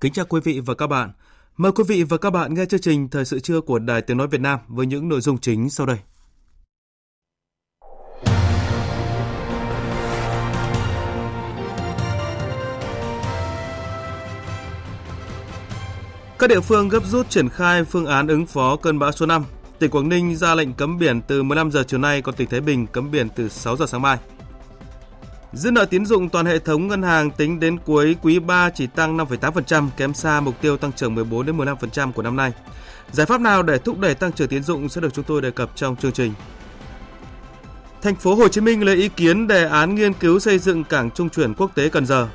Kính chào quý vị và các bạn. Mời quý vị và các bạn nghe chương trình Thời sự trưa của Đài Tiếng Nói Việt Nam với những nội dung chính sau đây. Các địa phương gấp rút triển khai phương án ứng phó cơn bão số 5. Tỉnh Quảng Ninh ra lệnh cấm biển từ 15 giờ chiều nay, còn tỉnh Thái Bình cấm biển từ 6 giờ sáng mai. Dư nợ tín dụng toàn hệ thống ngân hàng tính đến cuối quý 3 chỉ tăng 5,8%, kém xa mục tiêu tăng trưởng 14 đến 15% của năm nay. Giải pháp nào để thúc đẩy tăng trưởng tín dụng sẽ được chúng tôi đề cập trong chương trình. Thành phố Hồ Chí Minh lấy ý kiến đề án nghiên cứu xây dựng cảng trung chuyển quốc tế Cần Giờ.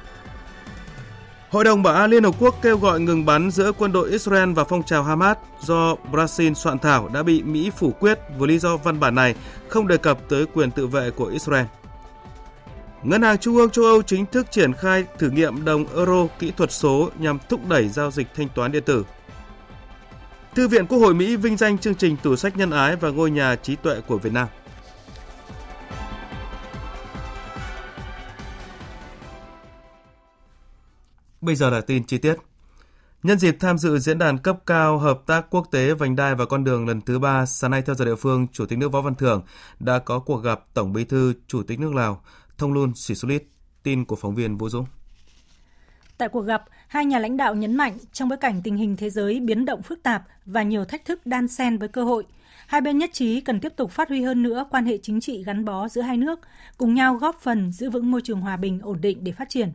Hội đồng Bảo an Liên Hợp Quốc kêu gọi ngừng bắn giữa quân đội Israel và phong trào Hamas do Brazil soạn thảo đã bị Mỹ phủ quyết với lý do văn bản này không đề cập tới quyền tự vệ của Israel. Ngân hàng Trung ương châu Âu chính thức triển khai thử nghiệm đồng euro kỹ thuật số nhằm thúc đẩy giao dịch thanh toán điện tử. Thư viện Quốc hội Mỹ vinh danh chương trình tủ sách nhân ái và ngôi nhà trí tuệ của Việt Nam. Bây giờ là tin chi tiết. Nhân dịp tham dự diễn đàn cấp cao hợp tác quốc tế vành đai và con đường lần thứ ba, sáng nay theo giờ địa phương, Chủ tịch nước Võ Văn Thưởng đã có cuộc gặp Tổng Bí thư Chủ tịch nước Lào Thông Luân Sisulit. Tin của phóng viên Vũ Dũng. Tại cuộc gặp, hai nhà lãnh đạo nhấn mạnh trong bối cảnh tình hình thế giới biến động phức tạp và nhiều thách thức đan xen với cơ hội, hai bên nhất trí cần tiếp tục phát huy hơn nữa quan hệ chính trị gắn bó giữa hai nước, cùng nhau góp phần giữ vững môi trường hòa bình ổn định để phát triển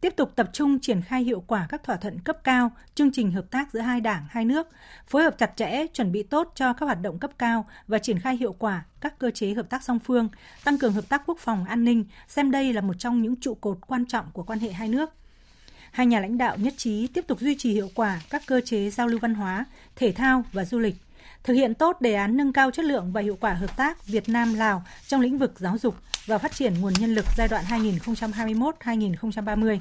tiếp tục tập trung triển khai hiệu quả các thỏa thuận cấp cao, chương trình hợp tác giữa hai đảng, hai nước, phối hợp chặt chẽ, chuẩn bị tốt cho các hoạt động cấp cao và triển khai hiệu quả các cơ chế hợp tác song phương, tăng cường hợp tác quốc phòng an ninh, xem đây là một trong những trụ cột quan trọng của quan hệ hai nước. Hai nhà lãnh đạo nhất trí tiếp tục duy trì hiệu quả các cơ chế giao lưu văn hóa, thể thao và du lịch, thực hiện tốt đề án nâng cao chất lượng và hiệu quả hợp tác Việt Nam Lào trong lĩnh vực giáo dục và phát triển nguồn nhân lực giai đoạn 2021-2030.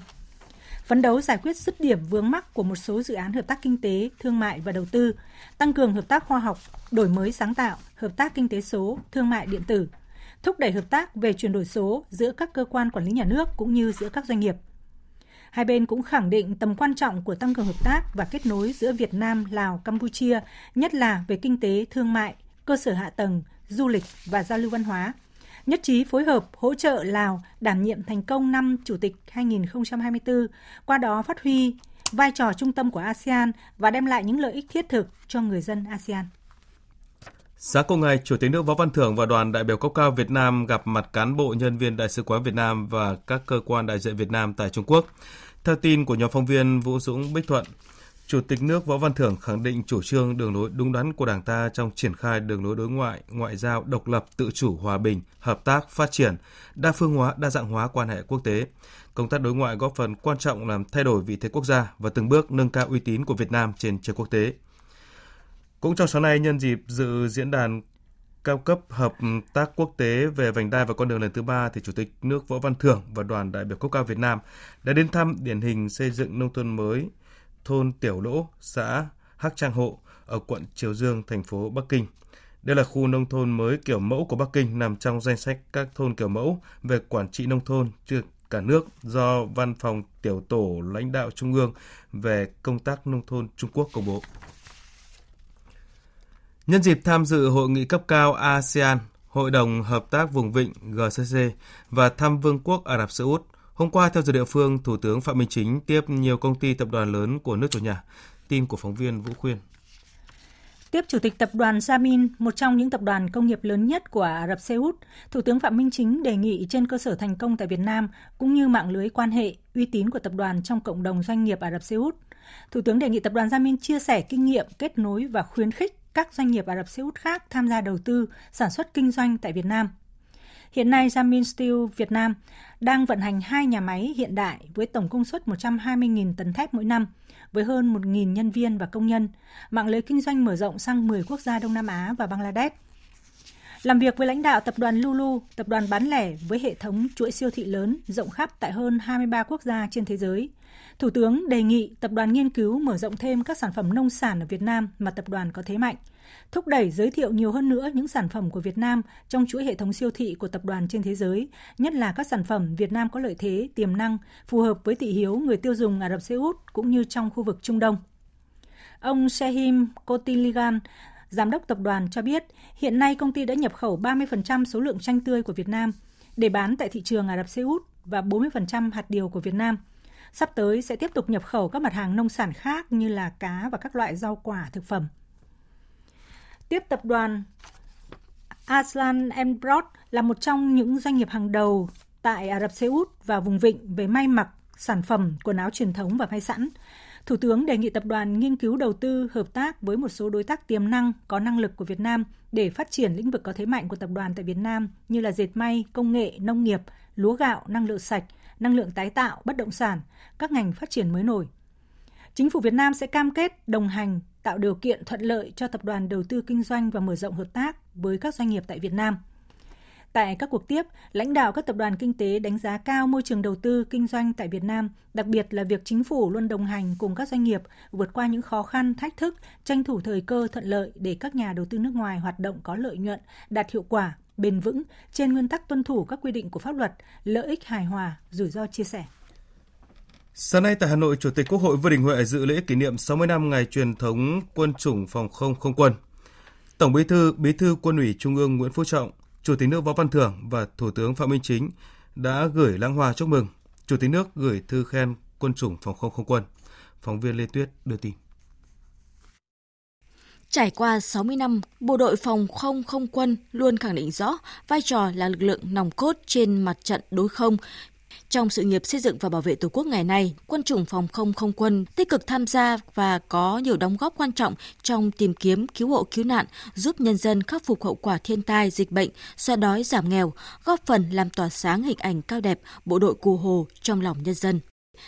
Phấn đấu giải quyết dứt điểm vướng mắc của một số dự án hợp tác kinh tế, thương mại và đầu tư, tăng cường hợp tác khoa học, đổi mới sáng tạo, hợp tác kinh tế số, thương mại điện tử, thúc đẩy hợp tác về chuyển đổi số giữa các cơ quan quản lý nhà nước cũng như giữa các doanh nghiệp. Hai bên cũng khẳng định tầm quan trọng của tăng cường hợp tác và kết nối giữa Việt Nam, Lào, Campuchia, nhất là về kinh tế, thương mại, cơ sở hạ tầng, du lịch và giao lưu văn hóa. Nhất trí phối hợp hỗ trợ Lào đảm nhiệm thành công năm Chủ tịch 2024, qua đó phát huy vai trò trung tâm của ASEAN và đem lại những lợi ích thiết thực cho người dân ASEAN. Sáng cùng ngày, Chủ tịch nước Võ Văn Thưởng và đoàn đại biểu cấp cao Việt Nam gặp mặt cán bộ nhân viên Đại sứ quán Việt Nam và các cơ quan đại diện Việt Nam tại Trung Quốc. Theo tin của nhóm phóng viên Vũ Dũng Bích Thuận, Chủ tịch nước Võ Văn Thưởng khẳng định chủ trương đường lối đúng đắn của Đảng ta trong triển khai đường lối đối ngoại, ngoại giao độc lập, tự chủ, hòa bình, hợp tác, phát triển, đa phương hóa, đa dạng hóa quan hệ quốc tế. Công tác đối ngoại góp phần quan trọng làm thay đổi vị thế quốc gia và từng bước nâng cao uy tín của Việt Nam trên trường quốc tế. Cũng trong sáng nay, nhân dịp dự diễn đàn cao cấp hợp tác quốc tế về vành đai và con đường lần thứ ba thì Chủ tịch nước Võ Văn Thưởng và đoàn đại biểu cấp cao Việt Nam đã đến thăm điển hình xây dựng nông thôn mới thôn Tiểu Lỗ, xã Hắc Trang Hộ ở quận Triều Dương, thành phố Bắc Kinh. Đây là khu nông thôn mới kiểu mẫu của Bắc Kinh nằm trong danh sách các thôn kiểu mẫu về quản trị nông thôn trên cả nước do Văn phòng Tiểu tổ lãnh đạo Trung ương về công tác nông thôn Trung Quốc công bố. Nhân dịp tham dự hội nghị cấp cao ASEAN, Hội đồng Hợp tác Vùng Vịnh GCC và thăm Vương quốc Ả Rập Xê Út, hôm qua theo giờ địa phương, Thủ tướng Phạm Minh Chính tiếp nhiều công ty tập đoàn lớn của nước chủ nhà. Tin của phóng viên Vũ Khuyên. Tiếp Chủ tịch Tập đoàn Jamin, một trong những tập đoàn công nghiệp lớn nhất của Ả Rập Xê Út, Thủ tướng Phạm Minh Chính đề nghị trên cơ sở thành công tại Việt Nam cũng như mạng lưới quan hệ, uy tín của tập đoàn trong cộng đồng doanh nghiệp Ả Rập Xê Út. Thủ tướng đề nghị Tập đoàn Jamin chia sẻ kinh nghiệm, kết nối và khuyến khích các doanh nghiệp Ả Rập Xê Út khác tham gia đầu tư, sản xuất kinh doanh tại Việt Nam. Hiện nay, Jamin Steel Việt Nam đang vận hành hai nhà máy hiện đại với tổng công suất 120.000 tấn thép mỗi năm, với hơn 1.000 nhân viên và công nhân. Mạng lưới kinh doanh mở rộng sang 10 quốc gia Đông Nam Á và Bangladesh. Làm việc với lãnh đạo tập đoàn Lulu, tập đoàn bán lẻ với hệ thống chuỗi siêu thị lớn rộng khắp tại hơn 23 quốc gia trên thế giới. Thủ tướng đề nghị tập đoàn nghiên cứu mở rộng thêm các sản phẩm nông sản ở Việt Nam mà tập đoàn có thế mạnh, thúc đẩy giới thiệu nhiều hơn nữa những sản phẩm của Việt Nam trong chuỗi hệ thống siêu thị của tập đoàn trên thế giới, nhất là các sản phẩm Việt Nam có lợi thế, tiềm năng, phù hợp với thị hiếu người tiêu dùng Ả Rập Xê Út cũng như trong khu vực Trung Đông. Ông Shahim Kotiligan, giám đốc tập đoàn cho biết, hiện nay công ty đã nhập khẩu 30% số lượng chanh tươi của Việt Nam để bán tại thị trường Ả Rập Xê Út và 40% hạt điều của Việt Nam. Sắp tới sẽ tiếp tục nhập khẩu các mặt hàng nông sản khác như là cá và các loại rau quả thực phẩm. Tiếp tập đoàn Aslan Embrot là một trong những doanh nghiệp hàng đầu tại Ả Rập Xê Út và vùng vịnh về may mặc, sản phẩm, quần áo truyền thống và may sẵn. Thủ tướng đề nghị tập đoàn nghiên cứu đầu tư hợp tác với một số đối tác tiềm năng có năng lực của Việt Nam để phát triển lĩnh vực có thế mạnh của tập đoàn tại Việt Nam như là dệt may, công nghệ, nông nghiệp, lúa gạo, năng lượng sạch, năng lượng tái tạo, bất động sản, các ngành phát triển mới nổi. Chính phủ Việt Nam sẽ cam kết đồng hành tạo điều kiện thuận lợi cho tập đoàn đầu tư kinh doanh và mở rộng hợp tác với các doanh nghiệp tại Việt Nam. Tại các cuộc tiếp, lãnh đạo các tập đoàn kinh tế đánh giá cao môi trường đầu tư kinh doanh tại Việt Nam, đặc biệt là việc chính phủ luôn đồng hành cùng các doanh nghiệp vượt qua những khó khăn, thách thức, tranh thủ thời cơ thuận lợi để các nhà đầu tư nước ngoài hoạt động có lợi nhuận, đạt hiệu quả, bền vững trên nguyên tắc tuân thủ các quy định của pháp luật, lợi ích hài hòa, rủi ro chia sẻ. Sáng nay tại Hà Nội, Chủ tịch Quốc hội Vương Đình Huệ dự lễ kỷ niệm 60 năm ngày truyền thống quân chủng phòng không không quân. Tổng Bí thư, Bí thư Quân ủy Trung ương Nguyễn Phú Trọng, Chủ tịch nước Võ Văn Thưởng và Thủ tướng Phạm Minh Chính đã gửi lãng hoa chúc mừng. Chủ tịch nước gửi thư khen quân chủng phòng không không quân. Phóng viên Lê Tuyết đưa tin. Trải qua 60 năm, bộ đội phòng không không quân luôn khẳng định rõ vai trò là lực lượng nòng cốt trên mặt trận đối không. Trong sự nghiệp xây dựng và bảo vệ Tổ quốc ngày nay, quân chủng phòng không không quân tích cực tham gia và có nhiều đóng góp quan trọng trong tìm kiếm cứu hộ cứu nạn, giúp nhân dân khắc phục hậu quả thiên tai, dịch bệnh, xóa đói giảm nghèo, góp phần làm tỏa sáng hình ảnh cao đẹp bộ đội Cù Hồ trong lòng nhân dân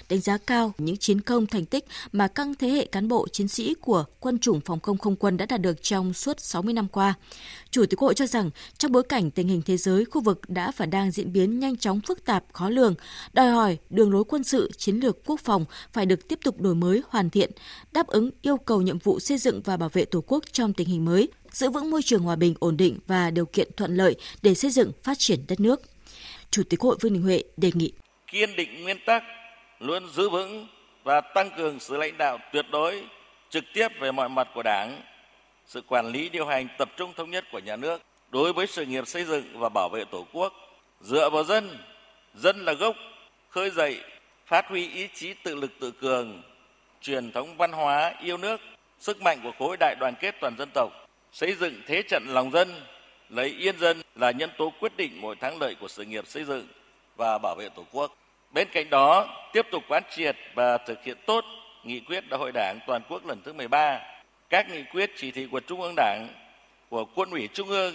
đánh giá cao những chiến công thành tích mà các thế hệ cán bộ chiến sĩ của quân chủng phòng không không quân đã đạt được trong suốt 60 năm qua. Chủ tịch Hội cho rằng trong bối cảnh tình hình thế giới khu vực đã và đang diễn biến nhanh chóng phức tạp khó lường, đòi hỏi đường lối quân sự chiến lược quốc phòng phải được tiếp tục đổi mới hoàn thiện, đáp ứng yêu cầu nhiệm vụ xây dựng và bảo vệ Tổ quốc trong tình hình mới, giữ vững môi trường hòa bình ổn định và điều kiện thuận lợi để xây dựng phát triển đất nước. Chủ tịch Hội Vương Đình Huệ đề nghị kiên định nguyên tắc luôn giữ vững và tăng cường sự lãnh đạo tuyệt đối trực tiếp về mọi mặt của Đảng, sự quản lý điều hành tập trung thống nhất của nhà nước đối với sự nghiệp xây dựng và bảo vệ Tổ quốc, dựa vào dân, dân là gốc, khơi dậy, phát huy ý chí tự lực tự cường, truyền thống văn hóa yêu nước, sức mạnh của khối đại đoàn kết toàn dân tộc, xây dựng thế trận lòng dân, lấy yên dân là nhân tố quyết định mọi thắng lợi của sự nghiệp xây dựng và bảo vệ Tổ quốc. Bên cạnh đó, tiếp tục quán triệt và thực hiện tốt nghị quyết Đại hội Đảng toàn quốc lần thứ 13, các nghị quyết chỉ thị của Trung ương Đảng, của Quân ủy Trung ương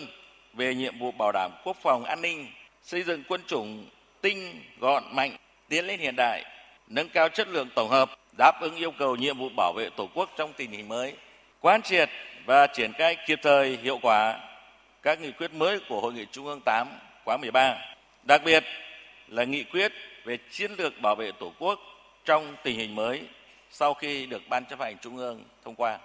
về nhiệm vụ bảo đảm quốc phòng an ninh, xây dựng quân chủng tinh, gọn, mạnh, tiến lên hiện đại, nâng cao chất lượng tổng hợp, đáp ứng yêu cầu nhiệm vụ bảo vệ Tổ quốc trong tình hình mới, quán triệt và triển khai kịp thời hiệu quả các nghị quyết mới của Hội nghị Trung ương 8 khóa 13. Đặc biệt là nghị quyết về chiến lược bảo vệ Tổ quốc trong tình hình mới sau khi được Ban chấp hành Trung ương thông qua.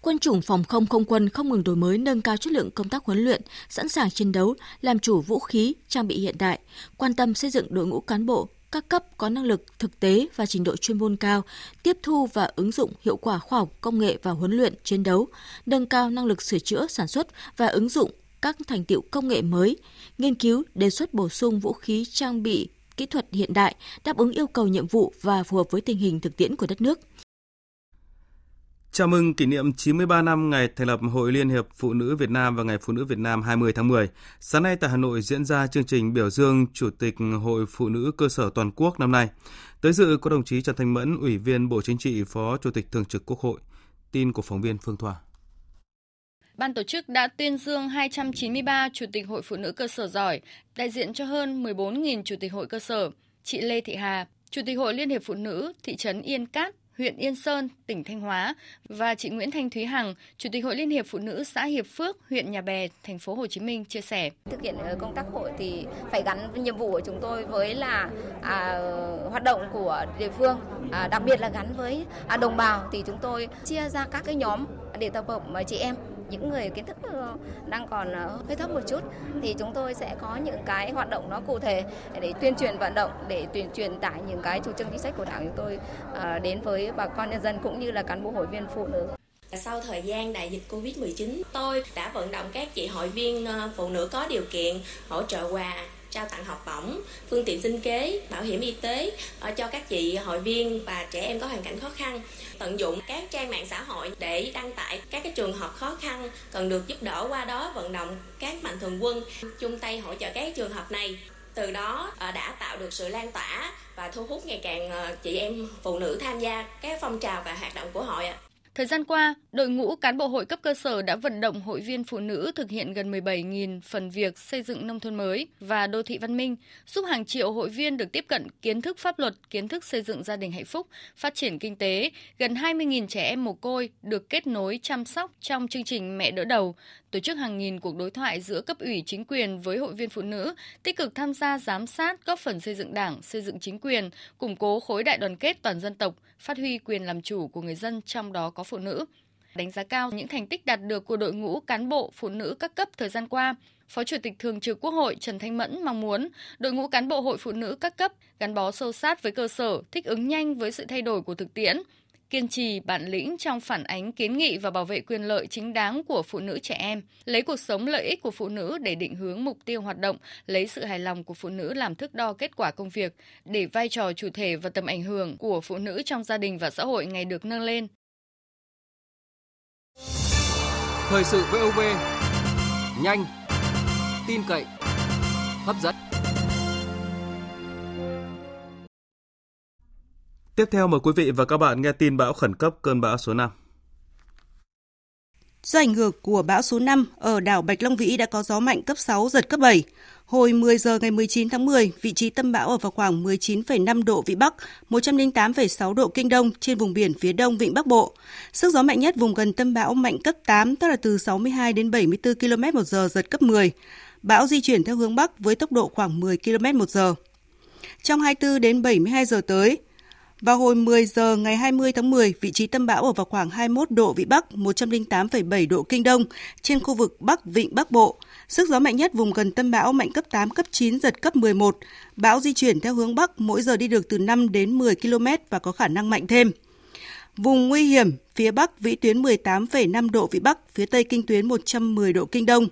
Quân chủng phòng không không quân không ngừng đổi mới nâng cao chất lượng công tác huấn luyện, sẵn sàng chiến đấu, làm chủ vũ khí, trang bị hiện đại, quan tâm xây dựng đội ngũ cán bộ, các cấp có năng lực thực tế và trình độ chuyên môn cao, tiếp thu và ứng dụng hiệu quả khoa học, công nghệ và huấn luyện chiến đấu, nâng cao năng lực sửa chữa, sản xuất và ứng dụng các thành tiệu công nghệ mới, nghiên cứu đề xuất bổ sung vũ khí trang bị kỹ thuật hiện đại, đáp ứng yêu cầu nhiệm vụ và phù hợp với tình hình thực tiễn của đất nước. Chào mừng kỷ niệm 93 năm ngày thành lập Hội Liên hiệp Phụ nữ Việt Nam và Ngày Phụ nữ Việt Nam 20 tháng 10. Sáng nay tại Hà Nội diễn ra chương trình biểu dương Chủ tịch Hội Phụ nữ cơ sở toàn quốc năm nay. Tới dự có đồng chí Trần Thanh Mẫn, Ủy viên Bộ Chính trị, Phó Chủ tịch Thường trực Quốc hội. Tin của phóng viên Phương Thoa. Ban tổ chức đã tuyên dương 293 Chủ tịch Hội Phụ nữ cơ sở giỏi, đại diện cho hơn 14.000 Chủ tịch Hội cơ sở. Chị Lê Thị Hà, Chủ tịch Hội Liên hiệp Phụ nữ thị trấn Yên Cát, huyện Yên Sơn, tỉnh Thanh Hóa và chị Nguyễn Thanh Thúy Hằng, Chủ tịch Hội Liên hiệp Phụ nữ xã Hiệp Phước, huyện Nhà Bè, thành phố Hồ Chí Minh chia sẻ. Thực hiện ờ, công tác hội thì phải gắn nhiệm vụ của chúng tôi với là à, hoạt động của địa phương, à, đặc biệt là gắn với à, đồng bào thì chúng tôi chia ra các cái nhóm để tập hợp ờ, chị em những người kiến thức ờ, đang còn ờ, hơi thấp một chút thì chúng tôi sẽ có những cái hoạt động nó cụ thể để tuyên truyền vận động để tuyên truyền tải những cái chủ trương chính sách của đảng chúng tôi ờ, đến với bà con nhân dân cũng như là cán bộ hội viên phụ nữ. Sau thời gian đại dịch Covid-19, tôi đã vận động các chị hội viên phụ nữ có điều kiện hỗ trợ quà trao tặng học bổng, phương tiện sinh kế, bảo hiểm y tế ờ, cho các chị hội viên và trẻ em có hoàn cảnh khó khăn. Tận dụng các trang mạng xã hội để đăng tải các cái trường hợp khó khăn cần được giúp đỡ qua đó vận động các mạnh thường quân chung tay hỗ trợ các trường hợp này từ đó ờ, đã tạo được sự lan tỏa và thu hút ngày càng ờ, chị em phụ nữ tham gia các phong trào và hoạt động của hội ạ. Thời gian qua, đội ngũ cán bộ hội cấp cơ sở đã vận động hội viên phụ nữ thực hiện gần 17.000 phần việc xây dựng nông thôn mới và đô thị văn minh, giúp hàng triệu hội viên được tiếp cận kiến thức pháp luật, kiến thức xây dựng gia đình hạnh phúc, phát triển kinh tế. Gần 20.000 trẻ em mồ côi được kết nối chăm sóc trong chương trình Mẹ đỡ đầu, tổ chức hàng nghìn cuộc đối thoại giữa cấp ủy chính quyền với hội viên phụ nữ, tích cực tham gia giám sát, góp phần xây dựng đảng, xây dựng chính quyền, củng cố khối đại đoàn kết toàn dân tộc, phát huy quyền làm chủ của người dân trong đó có phụ nữ. Đánh giá cao những thành tích đạt được của đội ngũ cán bộ phụ nữ các cấp thời gian qua, Phó Chủ tịch Thường trực Quốc hội Trần Thanh Mẫn mong muốn đội ngũ cán bộ hội phụ nữ các cấp gắn bó sâu sát với cơ sở, thích ứng nhanh với sự thay đổi của thực tiễn, kiên trì, bản lĩnh trong phản ánh kiến nghị và bảo vệ quyền lợi chính đáng của phụ nữ trẻ em, lấy cuộc sống lợi ích của phụ nữ để định hướng mục tiêu hoạt động, lấy sự hài lòng của phụ nữ làm thước đo kết quả công việc, để vai trò chủ thể và tầm ảnh hưởng của phụ nữ trong gia đình và xã hội ngày được nâng lên. Thời sự VOV, nhanh, tin cậy, hấp dẫn. Tiếp theo mời quý vị và các bạn nghe tin bão khẩn cấp cơn bão số 5. Do ảnh hưởng của bão số 5, ở đảo Bạch Long Vĩ đã có gió mạnh cấp 6, giật cấp 7. Hồi 10 giờ ngày 19 tháng 10, vị trí tâm bão ở vào khoảng 19,5 độ Vĩ Bắc, 108,6 độ Kinh Đông trên vùng biển phía đông Vịnh Bắc Bộ. Sức gió mạnh nhất vùng gần tâm bão mạnh cấp 8, tức là từ 62 đến 74 km một giờ, giật cấp 10. Bão di chuyển theo hướng Bắc với tốc độ khoảng 10 km một giờ. Trong 24 đến 72 giờ tới, vào hồi 10 giờ ngày 20 tháng 10, vị trí tâm bão ở vào khoảng 21 độ Vĩ Bắc, 108,7 độ Kinh Đông trên khu vực Bắc Vịnh Bắc Bộ. Sức gió mạnh nhất vùng gần tâm bão mạnh cấp 8, cấp 9, giật cấp 11. Bão di chuyển theo hướng Bắc, mỗi giờ đi được từ 5 đến 10 km và có khả năng mạnh thêm. Vùng nguy hiểm, phía Bắc vĩ tuyến 18,5 độ Vĩ Bắc, phía Tây kinh tuyến 110 độ Kinh Đông.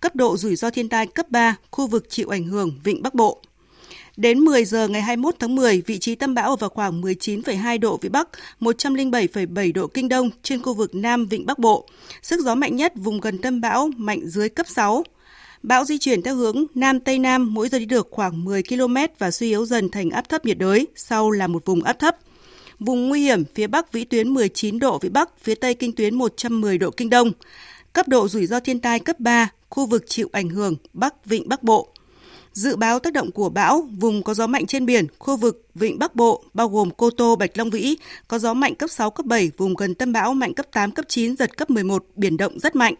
Cấp độ rủi ro thiên tai cấp 3, khu vực chịu ảnh hưởng Vịnh Bắc Bộ. Đến 10 giờ ngày 21 tháng 10, vị trí tâm bão ở vào khoảng 19,2 độ Vĩ Bắc, 107,7 độ Kinh Đông trên khu vực Nam Vịnh Bắc Bộ. Sức gió mạnh nhất vùng gần tâm bão mạnh dưới cấp 6. Bão di chuyển theo hướng Nam Tây Nam mỗi giờ đi được khoảng 10 km và suy yếu dần thành áp thấp nhiệt đới, sau là một vùng áp thấp. Vùng nguy hiểm phía Bắc vĩ tuyến 19 độ Vĩ Bắc, phía Tây kinh tuyến 110 độ Kinh Đông. Cấp độ rủi ro thiên tai cấp 3, khu vực chịu ảnh hưởng Bắc Vịnh Bắc Bộ. Dự báo tác động của bão, vùng có gió mạnh trên biển, khu vực Vịnh Bắc Bộ, bao gồm Cô Tô, Bạch Long Vĩ, có gió mạnh cấp 6, cấp 7, vùng gần tâm bão mạnh cấp 8, cấp 9, giật cấp 11, biển động rất mạnh.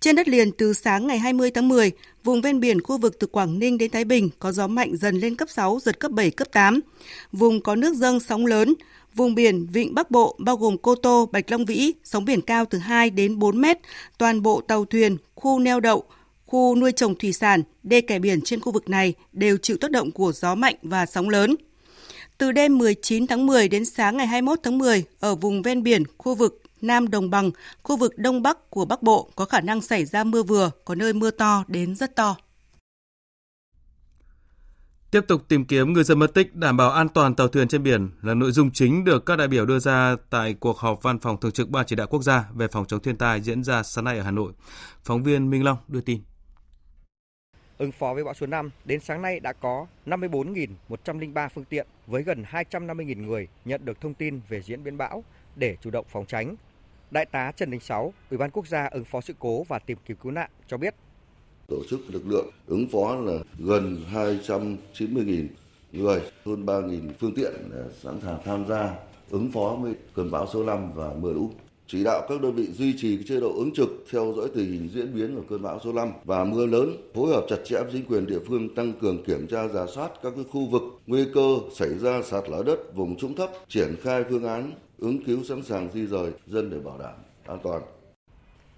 Trên đất liền từ sáng ngày 20 tháng 10, vùng ven biển khu vực từ Quảng Ninh đến Thái Bình có gió mạnh dần lên cấp 6, giật cấp 7, cấp 8. Vùng có nước dâng sóng lớn, Vùng biển Vịnh Bắc Bộ bao gồm Cô Tô, Bạch Long Vĩ, sóng biển cao từ 2 đến 4 mét. Toàn bộ tàu thuyền, khu neo đậu, khu nuôi trồng thủy sản, đê kè biển trên khu vực này đều chịu tác động của gió mạnh và sóng lớn. Từ đêm 19 tháng 10 đến sáng ngày 21 tháng 10, ở vùng ven biển, khu vực Nam Đồng Bằng, khu vực Đông Bắc của Bắc Bộ có khả năng xảy ra mưa vừa, có nơi mưa to đến rất to. Tiếp tục tìm kiếm người dân mất tích, đảm bảo an toàn tàu thuyền trên biển là nội dung chính được các đại biểu đưa ra tại cuộc họp văn phòng thường trực Ban chỉ đạo quốc gia về phòng chống thiên tai diễn ra sáng nay ở Hà Nội. Phóng viên Minh Long đưa tin. Ứng phó với bão số 5, đến sáng nay đã có 54.103 phương tiện với gần 250.000 người nhận được thông tin về diễn biến bão để chủ động phòng tránh. Đại tá Trần Đình Sáu, Ủy ban Quốc gia ứng phó sự cố và tìm kiếm cứu nạn cho biết tổ chức lực lượng ứng phó là gần 290.000 người, hơn 3.000 phương tiện sẵn sàng tham gia ứng phó với cơn bão số 5 và mưa lũ. Chỉ đạo các đơn vị duy trì chế độ ứng trực theo dõi tình hình diễn biến của cơn bão số 5 và mưa lớn, phối hợp chặt chẽ với chính quyền địa phương tăng cường kiểm tra giả soát các khu vực nguy cơ xảy ra sạt lở đất vùng trũng thấp, triển khai phương án ứng cứu sẵn sàng di rời dân để bảo đảm an toàn.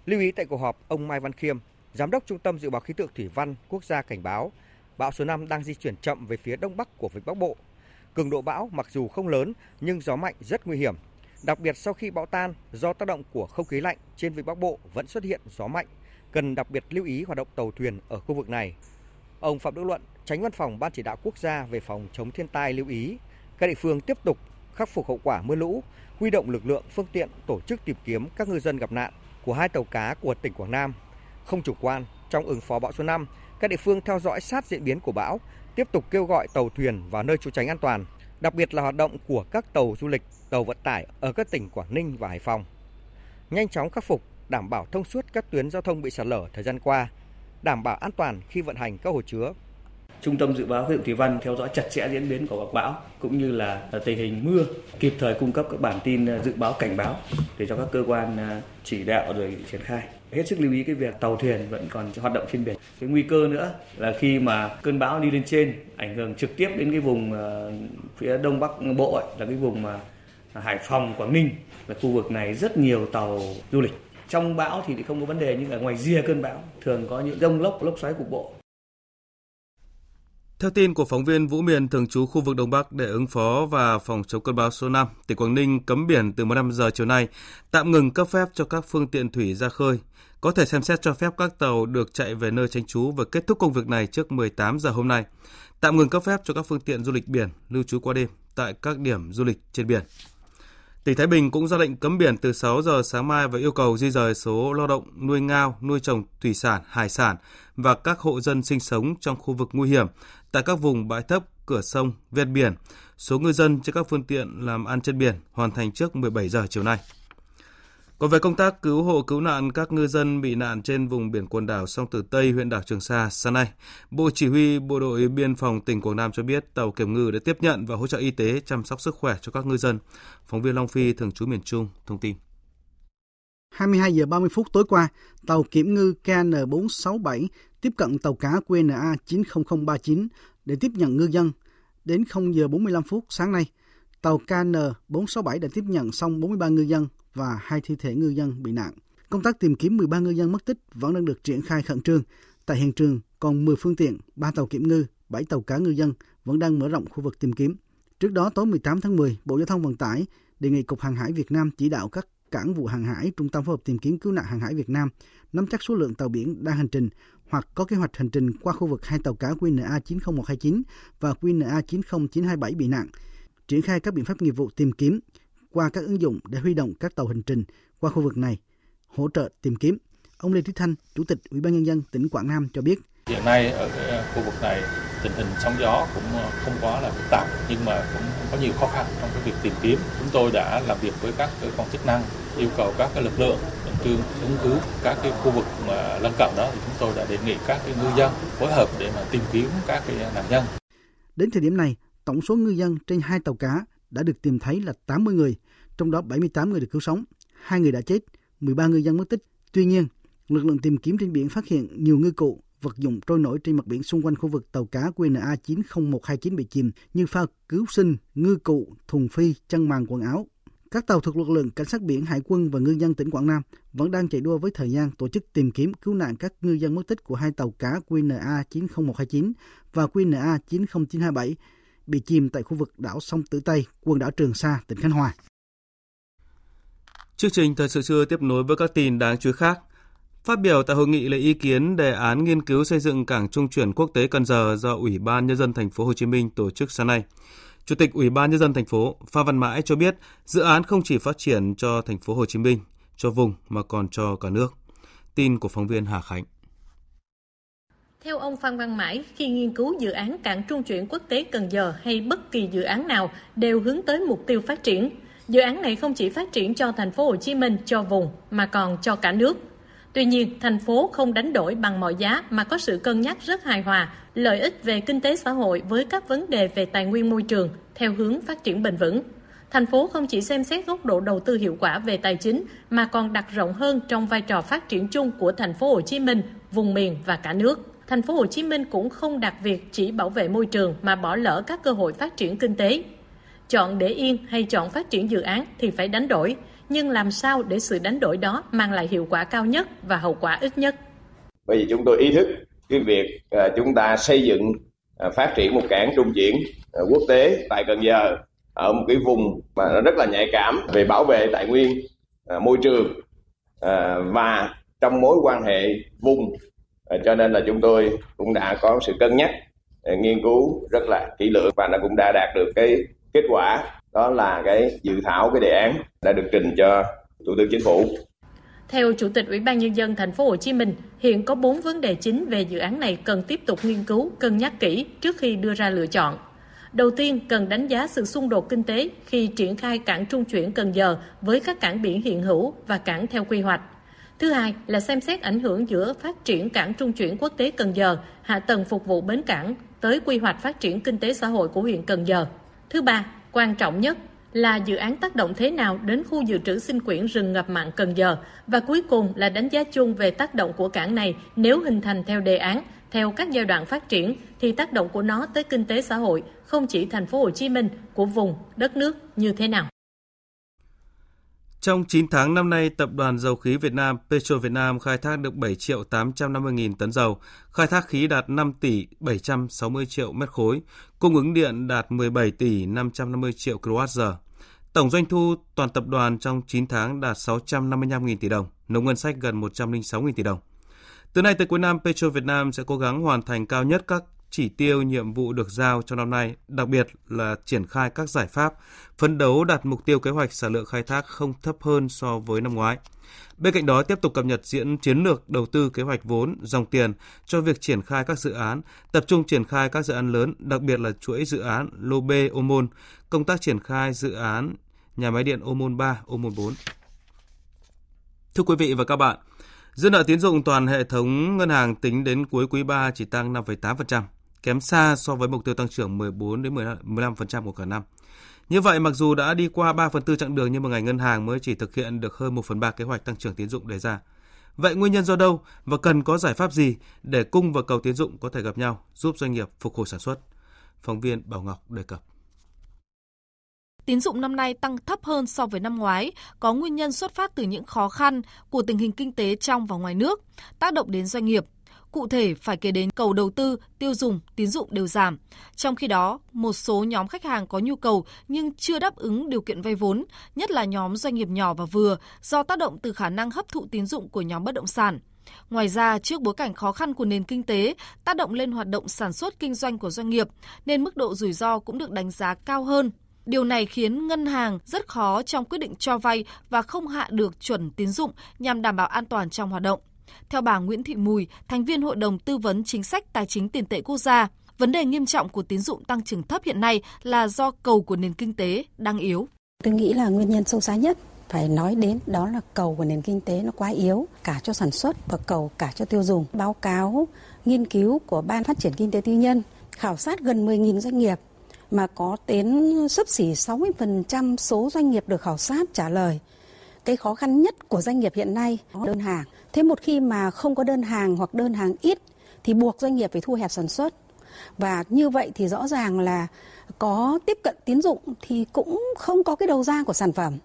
Lưu ý tại cuộc họp, ông Mai Văn Khiêm, Giám đốc Trung tâm Dự báo Khí tượng Thủy văn Quốc gia cảnh báo, bão số 5 đang di chuyển chậm về phía đông bắc của vịnh Bắc Bộ. Cường độ bão mặc dù không lớn nhưng gió mạnh rất nguy hiểm. Đặc biệt sau khi bão tan, do tác động của không khí lạnh trên vịnh Bắc Bộ vẫn xuất hiện gió mạnh, cần đặc biệt lưu ý hoạt động tàu thuyền ở khu vực này. Ông Phạm Đức Luận, tránh văn phòng Ban chỉ đạo quốc gia về phòng chống thiên tai lưu ý, các địa phương tiếp tục khắc phục hậu quả mưa lũ, huy động lực lượng phương tiện tổ chức tìm kiếm các ngư dân gặp nạn của hai tàu cá của tỉnh Quảng Nam không chủ quan trong ứng phó bão số 5, các địa phương theo dõi sát diễn biến của bão, tiếp tục kêu gọi tàu thuyền vào nơi trú tránh an toàn, đặc biệt là hoạt động của các tàu du lịch, tàu vận tải ở các tỉnh Quảng Ninh và Hải Phòng. Nhanh chóng khắc phục, đảm bảo thông suốt các tuyến giao thông bị sạt lở thời gian qua, đảm bảo an toàn khi vận hành các hồ chứa, Trung tâm dự báo khí tượng thủy văn theo dõi chặt chẽ diễn biến của các bão cũng như là tình hình mưa, kịp thời cung cấp các bản tin à, dự báo cảnh báo để cho các cơ quan à, chỉ đạo rồi triển khai. Hết sức lưu ý cái việc tàu thuyền vẫn còn hoạt động trên biển. Cái nguy cơ nữa là khi mà cơn bão đi lên trên ảnh hưởng trực tiếp đến cái vùng ờ, phía đông bắc bộ ấy, là cái vùng mà Hải Phòng, Quảng Ninh là khu vực này rất nhiều tàu du lịch. Trong bão thì không có vấn đề nhưng ở ngoài rìa cơn bão thường có những rông lốc, lốc xoáy cục bộ theo tin của phóng viên Vũ Miền thường trú khu vực Đông Bắc để ứng phó và phòng chống cơn bão số 5, tỉnh Quảng Ninh cấm biển từ 15 giờ chiều nay, tạm ngừng cấp phép cho các phương tiện thủy ra khơi. Có thể xem xét cho phép các tàu được chạy về nơi tránh trú và kết thúc công việc này trước 18 giờ hôm nay. Tạm ngừng cấp phép cho các phương tiện du lịch biển lưu trú qua đêm tại các điểm du lịch trên biển. Tỉnh Thái Bình cũng ra lệnh cấm biển từ 6 giờ sáng mai và yêu cầu di rời số lao động nuôi ngao, nuôi trồng thủy sản, hải sản và các hộ dân sinh sống trong khu vực nguy hiểm tại các vùng bãi thấp, cửa sông, ven biển. Số ngư dân trên các phương tiện làm ăn trên biển hoàn thành trước 17 giờ chiều nay. Còn về công tác cứu hộ cứu nạn các ngư dân bị nạn trên vùng biển quần đảo sông Tử Tây, huyện đảo Trường Sa sáng nay, Bộ Chỉ huy Bộ đội Biên phòng tỉnh Quảng Nam cho biết tàu kiểm ngư đã tiếp nhận và hỗ trợ y tế chăm sóc sức khỏe cho các ngư dân. Phóng viên Long Phi thường trú miền Trung thông tin. 22 giờ 30 phút tối qua, tàu kiểm ngư KN467 tiếp cận tàu cá QNA 90039 để tiếp nhận ngư dân. Đến 0 giờ 45 phút sáng nay, tàu KN467 đã tiếp nhận xong 43 ngư dân và hai thi thể ngư dân bị nạn. Công tác tìm kiếm 13 ngư dân mất tích vẫn đang được triển khai khẩn trương. Tại hiện trường còn 10 phương tiện, 3 tàu kiểm ngư, 7 tàu cá ngư dân vẫn đang mở rộng khu vực tìm kiếm. Trước đó tối 18 tháng 10, Bộ Giao thông Vận tải đề nghị Cục Hàng hải Việt Nam chỉ đạo các cảng vụ hàng hải, Trung tâm phối hợp tìm kiếm cứu nạn hàng hải Việt Nam nắm chắc số lượng tàu biển đang hành trình hoặc có kế hoạch hành trình qua khu vực hai tàu cá QNA 90129 và QNA 90927 bị nạn, triển khai các biện pháp nghiệp vụ tìm kiếm qua các ứng dụng để huy động các tàu hành trình qua khu vực này, hỗ trợ tìm kiếm. Ông Lê Trí Thanh, Chủ tịch Ủy ban nhân dân tỉnh Quảng Nam cho biết. Hiện nay ở khu vực này tình hình sóng gió cũng ờ, không quá là phức tạp nhưng mà cũng có nhiều khó khăn trong cái việc tìm kiếm. Chúng tôi đã làm việc với các cơ quan chức năng yêu cầu các cái lực lượng khẩn trương ứng cứu các cái khu vực mà lân cận đó thì chúng tôi đã đề nghị các cái ngư dân phối hợp để mà tìm kiếm các cái nạn nhân. Đến thời điểm này, tổng số ngư dân trên hai tàu cá đã được tìm thấy là 80 người, trong đó 78 người được cứu sống, hai người đã chết, 13 ngư dân mất tích. Tuy nhiên, lực lượng tìm kiếm trên biển phát hiện nhiều ngư cụ, vật dụng trôi nổi trên mặt biển xung quanh khu vực tàu cá QNA 90129 bị chìm như phao cứu sinh, ngư cụ, thùng phi, chân màn quần áo. Các tàu thuộc lực lượng cảnh sát biển, hải quân và ngư dân tỉnh Quảng Nam vẫn đang chạy đua với thời gian tổ chức tìm kiếm cứu nạn các ngư dân mất tích của hai tàu cá QNA 90129 và QNA 90927 bị chìm tại khu vực đảo sông Tử Tây, quần đảo Trường Sa, tỉnh Khánh Hòa. Chương trình thời sự trưa tiếp nối với các tin đáng chú ý khác. Phát biểu tại hội nghị lấy ý kiến đề án nghiên cứu xây dựng cảng trung chuyển quốc tế Cần Giờ do Ủy ban nhân dân thành phố Hồ Chí Minh tổ chức sáng nay. Chủ tịch Ủy ban nhân dân thành phố Phan Văn Mãi cho biết, dự án không chỉ phát triển cho thành phố Hồ Chí Minh, cho vùng mà còn cho cả nước. Tin của phóng viên Hà Khánh. Theo ông Phan Văn Mãi, khi nghiên cứu dự án cảng trung chuyển quốc tế Cần Giờ hay bất kỳ dự án nào đều hướng tới mục tiêu phát triển. Dự án này không chỉ phát triển cho thành phố Hồ Chí Minh, cho vùng mà còn cho cả nước. Tuy nhiên, thành phố không đánh đổi bằng mọi giá mà có sự cân nhắc rất hài hòa, lợi ích về kinh tế xã hội với các vấn đề về tài nguyên môi trường theo hướng phát triển bền vững. Thành phố không chỉ xem xét góc độ đầu tư hiệu quả về tài chính mà còn đặt rộng hơn trong vai trò phát triển chung của thành phố Hồ Chí Minh, vùng miền và cả nước. Thành phố Hồ Chí Minh cũng không đặt việc chỉ bảo vệ môi trường mà bỏ lỡ các cơ hội phát triển kinh tế. Chọn để yên hay chọn phát triển dự án thì phải đánh đổi, nhưng làm sao để sự đánh đổi đó mang lại hiệu quả cao nhất và hậu quả ít nhất. Bởi vì chúng tôi ý thức cái việc à, chúng ta xây dựng à, phát triển một cảng trung chuyển à, quốc tế tại Cần Giờ, ở một cái vùng mà nó rất là nhạy cảm về bảo vệ tài nguyên môi trường và trong mối quan hệ vùng cho nên là chúng tôi cũng đã có sự cân nhắc nghiên cứu rất là kỹ lưỡng và nó cũng đã đạt được cái kết quả đó là cái dự thảo cái đề án đã được trình cho thủ tướng chính phủ theo Chủ tịch Ủy ban nhân dân thành phố Hồ Chí Minh, hiện có 4 vấn đề chính về dự án này cần tiếp tục nghiên cứu, cân nhắc kỹ trước khi đưa ra lựa chọn. Đầu tiên, cần đánh giá sự xung đột kinh tế khi triển khai cảng trung chuyển Cần Giờ với các cảng biển hiện hữu và cảng theo quy hoạch. Thứ hai là xem xét ảnh hưởng giữa phát triển cảng trung chuyển quốc tế Cần Giờ, hạ tầng phục vụ bến cảng tới quy hoạch phát triển kinh tế xã hội của huyện Cần Giờ. Thứ ba, quan trọng nhất là dự án tác động thế nào đến khu dự trữ sinh quyển rừng ngập mặn Cần Giờ và cuối cùng là đánh giá chung về tác động của cảng này nếu hình thành theo đề án, theo các giai đoạn phát triển, thì tác động của nó tới kinh tế xã hội, không chỉ thành phố Hồ Chí Minh, của vùng, đất nước như thế nào. Trong 9 tháng năm nay, Tập đoàn Dầu khí Việt Nam Petro Việt Nam khai thác được 7 triệu 850 nghìn tấn dầu, khai thác khí đạt 5 tỷ 760 triệu mét khối, cung ứng điện đạt 17 tỷ 550 triệu kWh. Tổng doanh thu toàn tập đoàn trong 9 tháng đạt 655 nghìn tỷ đồng, nộp ngân sách gần 106 nghìn tỷ đồng. Từ nay tới cuối năm, Petro Việt Nam sẽ cố gắng hoàn thành cao nhất các chỉ tiêu nhiệm vụ được giao cho năm nay, đặc biệt là triển khai các giải pháp, phấn đấu đạt mục tiêu kế hoạch sản lượng khai thác không thấp hơn so với năm ngoái. Bên cạnh đó, tiếp tục cập nhật diễn chiến lược đầu tư kế hoạch vốn, dòng tiền cho việc triển khai các dự án, tập trung triển khai các dự án lớn, đặc biệt là chuỗi dự án Lô B Ô Môn, công tác triển khai dự án nhà máy điện Ô Môn 3, Ô Môn 4. Thưa quý vị và các bạn, dư nợ tín dụng toàn hệ thống ngân hàng tính đến cuối quý 3 chỉ tăng 5,8% kém xa so với mục tiêu tăng trưởng 14 đến 15% của cả năm. Như vậy, mặc dù đã đi qua 3 phần tư chặng đường nhưng mà ngành ngân hàng mới chỉ thực hiện được hơn 1 phần 3 kế hoạch tăng trưởng tiến dụng đề ra. Vậy nguyên nhân do đâu và cần có giải pháp gì để cung và cầu tiến dụng có thể gặp nhau, giúp doanh nghiệp phục hồi sản xuất? Phóng viên Bảo Ngọc đề cập. Tín dụng năm nay tăng thấp hơn so với năm ngoái, có nguyên nhân xuất phát từ những khó khăn của tình hình kinh tế trong và ngoài nước, tác động đến doanh nghiệp. Cụ thể phải kể đến cầu đầu tư, tiêu dùng, tín dụng đều giảm. Trong khi đó, một số nhóm khách hàng có nhu cầu nhưng chưa đáp ứng điều kiện vay vốn, nhất là nhóm doanh nghiệp nhỏ và vừa do tác động từ khả năng hấp thụ tín dụng của nhóm bất động sản. Ngoài ra, trước bối cảnh khó khăn của nền kinh tế, tác động lên hoạt động sản xuất kinh doanh của doanh nghiệp, nên mức độ rủi ro cũng được đánh giá cao hơn. Điều này khiến ngân hàng rất khó trong quyết định cho vay và không hạ được chuẩn tín dụng nhằm đảm bảo an toàn trong hoạt động. Theo bà Nguyễn Thị Mùi, thành viên Hội đồng Tư vấn Chính sách Tài chính Tiền tệ Quốc gia, vấn đề nghiêm trọng của tín dụng tăng trưởng thấp hiện nay là do cầu của nền kinh tế đang yếu. Tôi nghĩ là nguyên nhân sâu xa nhất phải nói đến đó là cầu của nền kinh tế nó quá yếu cả cho sản xuất và cầu cả cho tiêu dùng. Báo cáo nghiên cứu của Ban Phát triển Kinh tế Tư nhân khảo sát gần 10.000 doanh nghiệp mà có đến sấp xỉ 60% số doanh nghiệp được khảo sát trả lời cái khó khăn nhất của doanh nghiệp hiện nay đơn hàng. Thế một khi mà không có đơn hàng hoặc đơn hàng ít thì buộc doanh nghiệp phải thu hẹp sản xuất. Và như vậy thì rõ ràng là có tiếp cận tín dụng thì cũng không có cái đầu ra của sản phẩm.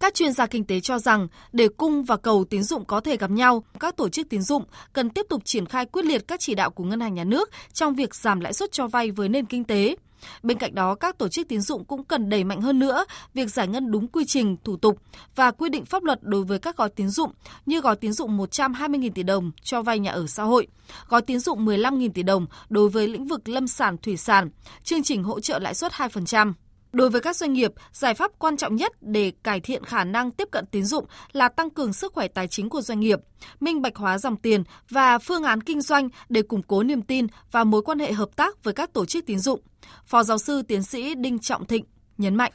Các chuyên gia kinh tế cho rằng để cung và cầu tín dụng có thể gặp nhau, các tổ chức tín dụng cần tiếp tục triển khai quyết liệt các chỉ đạo của ngân hàng nhà nước trong việc giảm lãi suất cho vay với nền kinh tế. Bên cạnh đó, các tổ chức tín dụng cũng cần đẩy mạnh hơn nữa việc giải ngân đúng quy trình, thủ tục và quy định pháp luật đối với các gói tín dụng như gói tín dụng 120.000 tỷ đồng cho vay nhà ở xã hội, gói tín dụng 15.000 tỷ đồng đối với lĩnh vực lâm sản thủy sản, chương trình hỗ trợ lãi suất 2%. Đối với các doanh nghiệp, giải pháp quan trọng nhất để cải thiện khả năng tiếp cận tín dụng là tăng cường sức khỏe tài chính của doanh nghiệp, minh bạch hóa dòng tiền và phương án kinh doanh để củng cố niềm tin và mối quan hệ hợp tác với các tổ chức tín dụng. Phó giáo sư tiến sĩ Đinh Trọng Thịnh nhấn mạnh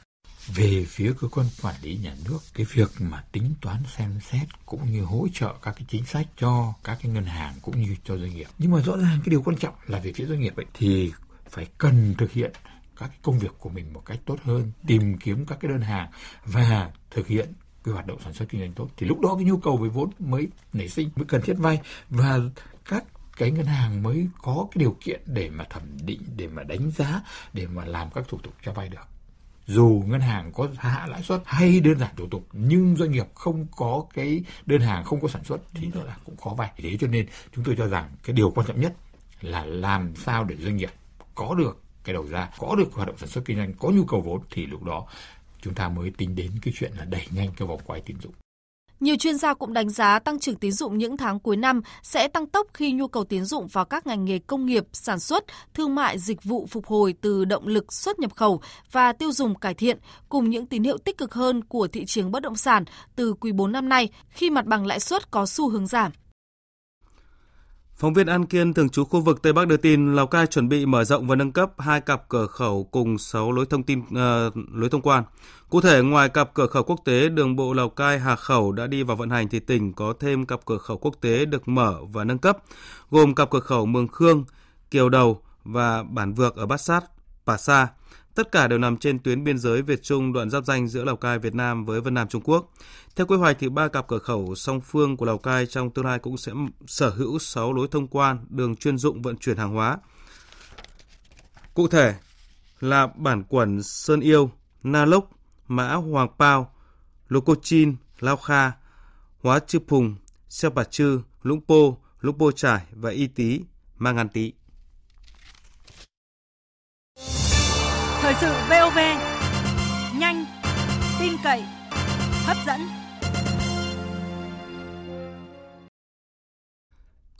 về phía cơ quan quản lý nhà nước cái việc mà tính toán xem xét cũng như hỗ trợ các cái chính sách cho các cái ngân hàng cũng như cho doanh nghiệp nhưng mà rõ ràng cái điều quan trọng là về phía doanh nghiệp ấy thì phải cần thực hiện các công việc của mình một cách tốt hơn tìm kiếm các cái đơn hàng và thực hiện cái hoạt động sản xuất kinh doanh tốt. Thì lúc đó cái nhu cầu về vốn mới nảy sinh mới cần thiết vay và các cái ngân hàng mới có cái điều kiện để mà thẩm định để mà đánh giá để mà làm các thủ tục cho vay được. Dù ngân hàng có hạ lãi suất hay đơn giản thủ tục nhưng doanh nghiệp không có cái đơn hàng không có sản xuất thì rõ ràng cũng khó vay. Thế cho nên chúng tôi cho rằng cái điều quan trọng nhất là làm sao để doanh nghiệp có được cái đầu ra có được hoạt động sản xuất kinh doanh có nhu cầu vốn thì lúc đó chúng ta mới tính đến cái chuyện là đẩy nhanh cái vòng quay tín dụng nhiều chuyên gia cũng đánh giá tăng trưởng tín dụng những tháng cuối năm sẽ tăng tốc khi nhu cầu tín dụng vào các ngành nghề công nghiệp, sản xuất, thương mại, dịch vụ phục hồi từ động lực xuất nhập khẩu và tiêu dùng cải thiện, cùng những tín hiệu tích cực hơn của thị trường bất động sản từ quý 4 năm nay khi mặt bằng lãi suất có xu hướng giảm. Phóng viên An Kiên thường trú khu vực Tây Bắc đưa tin Lào Cai chuẩn bị mở rộng và nâng cấp hai cặp cửa khẩu cùng 6 lối thông tin uh, lối thông quan. Cụ thể, ngoài cặp cửa khẩu quốc tế đường bộ Lào Cai Hà Khẩu đã đi vào vận hành thì tỉnh có thêm cặp cửa khẩu quốc tế được mở và nâng cấp, gồm cặp cửa khẩu Mường Khương, Kiều Đầu và Bản Vược ở Bát Sát, Pà Sa. Tất cả đều nằm trên tuyến biên giới Việt Trung đoạn giáp danh giữa Lào Cai Việt Nam với Vân Nam Trung Quốc. Theo quy hoạch thì ba cặp cửa khẩu song phương của Lào Cai trong tương lai cũng sẽ sở hữu 6 lối thông quan, đường chuyên dụng vận chuyển hàng hóa. Cụ thể là bản quẩn Sơn Yêu, Na Lốc, Mã Hoàng Pao, Lô Cô Chin, Lao Kha, Hóa Chư Phùng, Xeo Bà Chư, Lũng Pô, Lũng Pô Trải và Y Tý, Mang An Tý. Thời sự VOV, nhanh, tin cậy, hấp dẫn.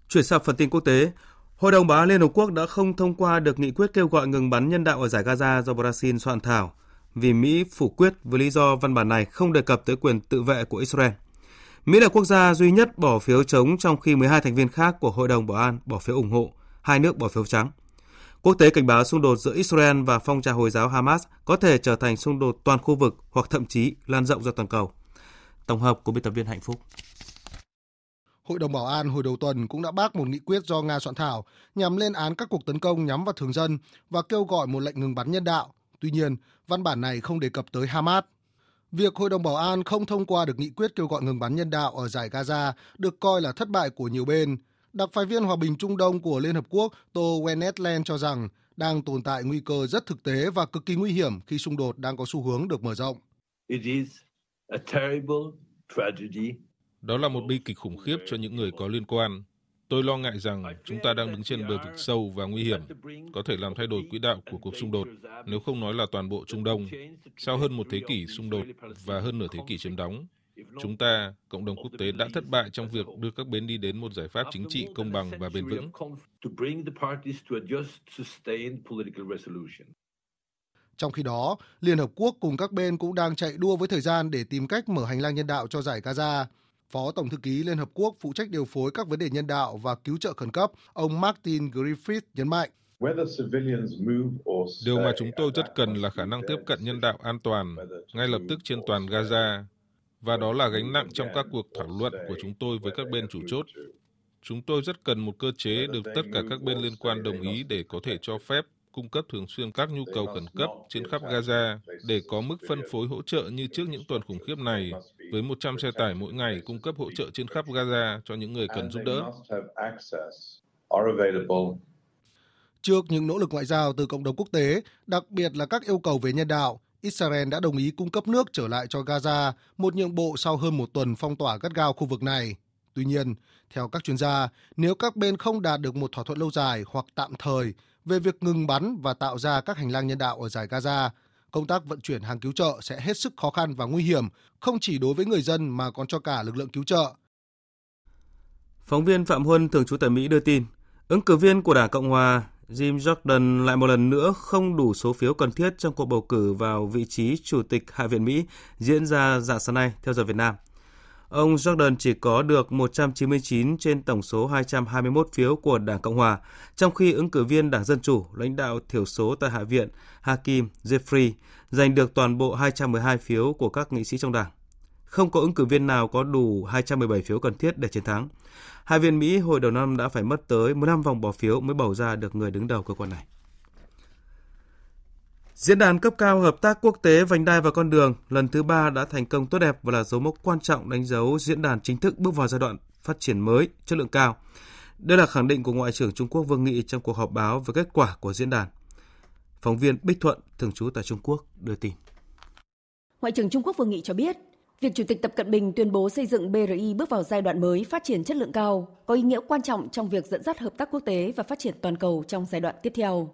Chuyển sang phần tin quốc tế, Hội đồng Bảo an Liên Hợp Quốc đã không thông qua được nghị quyết kêu gọi ngừng bắn nhân đạo ở giải Gaza do Brazil soạn thảo vì Mỹ phủ quyết với lý do văn bản này không đề cập tới quyền tự vệ của Israel. Mỹ là quốc gia duy nhất bỏ phiếu chống trong khi 12 thành viên khác của Hội đồng Bảo an bỏ phiếu ủng hộ, hai nước bỏ phiếu trắng. Quốc tế cảnh báo xung đột giữa Israel và phong trào Hồi giáo Hamas có thể trở thành xung đột toàn khu vực hoặc thậm chí lan rộng ra toàn cầu. Tổng hợp của biên tập viên Hạnh Phúc. Hội đồng Bảo an hồi đầu tuần cũng đã bác một nghị quyết do Nga soạn thảo nhằm lên án các cuộc tấn công nhắm vào thường dân và kêu gọi một lệnh ngừng bắn nhân đạo. Tuy nhiên, văn bản này không đề cập tới Hamas. Việc Hội đồng Bảo an không thông qua được nghị quyết kêu gọi ngừng bắn nhân đạo ở giải Gaza được coi là thất bại của nhiều bên. Đặc phái viên Hòa bình Trung Đông của Liên Hợp Quốc Tô Wenetland cho rằng đang tồn tại nguy cơ rất thực tế và cực kỳ nguy hiểm khi xung đột đang có xu hướng được mở rộng. It is a terrible tragedy đó là một bi kịch khủng khiếp cho những người có liên quan. Tôi lo ngại rằng chúng ta đang đứng trên bờ vực sâu và nguy hiểm, có thể làm thay đổi quỹ đạo của cuộc xung đột, nếu không nói là toàn bộ Trung Đông. Sau hơn một thế kỷ xung đột và hơn nửa thế kỷ chiếm đóng, chúng ta, cộng đồng quốc tế đã thất bại trong việc đưa các bên đi đến một giải pháp chính trị công bằng và bền vững. Trong khi đó, Liên Hợp Quốc cùng các bên cũng đang chạy đua với thời gian để tìm cách mở hành lang nhân đạo cho giải Gaza. Phó Tổng thư ký Liên Hợp Quốc phụ trách điều phối các vấn đề nhân đạo và cứu trợ khẩn cấp, ông Martin Griffith nhấn mạnh. Điều mà chúng tôi rất cần là khả năng tiếp cận nhân đạo an toàn, ngay lập tức trên toàn Gaza, và đó là gánh nặng trong các cuộc thảo luận của chúng tôi với các bên chủ chốt. Chúng tôi rất cần một cơ chế được tất cả các bên liên quan đồng ý để có thể cho phép cung cấp thường xuyên các nhu cầu khẩn cấp trên khắp Gaza để có mức phân phối hỗ trợ như trước những tuần khủng khiếp này, với 100 xe tải mỗi ngày cung cấp hỗ trợ trên khắp Gaza cho những người cần giúp đỡ. Trước những nỗ lực ngoại giao từ cộng đồng quốc tế, đặc biệt là các yêu cầu về nhân đạo, Israel đã đồng ý cung cấp nước trở lại cho Gaza, một nhượng bộ sau hơn một tuần phong tỏa gắt gao khu vực này. Tuy nhiên, theo các chuyên gia, nếu các bên không đạt được một thỏa thuận lâu dài hoặc tạm thời về việc ngừng bắn và tạo ra các hành lang nhân đạo ở giải Gaza. Công tác vận chuyển hàng cứu trợ sẽ hết sức khó khăn và nguy hiểm, không chỉ đối với người dân mà còn cho cả lực lượng cứu trợ. Phóng viên Phạm Huân, thường trú tại Mỹ đưa tin, ứng cử viên của Đảng Cộng Hòa Jim Jordan lại một lần nữa không đủ số phiếu cần thiết trong cuộc bầu cử vào vị trí Chủ tịch Hạ viện Mỹ diễn ra dạng sáng nay theo giờ Việt Nam. Ông Jordan chỉ có được 199 trên tổng số 221 phiếu của Đảng Cộng Hòa, trong khi ứng cử viên Đảng Dân Chủ, lãnh đạo thiểu số tại Hạ viện Hakim Jeffrey giành được toàn bộ 212 phiếu của các nghị sĩ trong đảng. Không có ứng cử viên nào có đủ 217 phiếu cần thiết để chiến thắng. Hai viên Mỹ hồi đầu năm đã phải mất tới 15 vòng bỏ phiếu mới bầu ra được người đứng đầu cơ quan này. Diễn đàn cấp cao hợp tác quốc tế vành đai và con đường lần thứ ba đã thành công tốt đẹp và là dấu mốc quan trọng đánh dấu diễn đàn chính thức bước vào giai đoạn phát triển mới, chất lượng cao. Đây là khẳng định của Ngoại trưởng Trung Quốc Vương Nghị trong cuộc họp báo về kết quả của diễn đàn. Phóng viên Bích Thuận, thường trú tại Trung Quốc, đưa tin. Ngoại trưởng Trung Quốc Vương Nghị cho biết, Việc Chủ tịch Tập Cận Bình tuyên bố xây dựng BRI bước vào giai đoạn mới phát triển chất lượng cao có ý nghĩa quan trọng trong việc dẫn dắt hợp tác quốc tế và phát triển toàn cầu trong giai đoạn tiếp theo.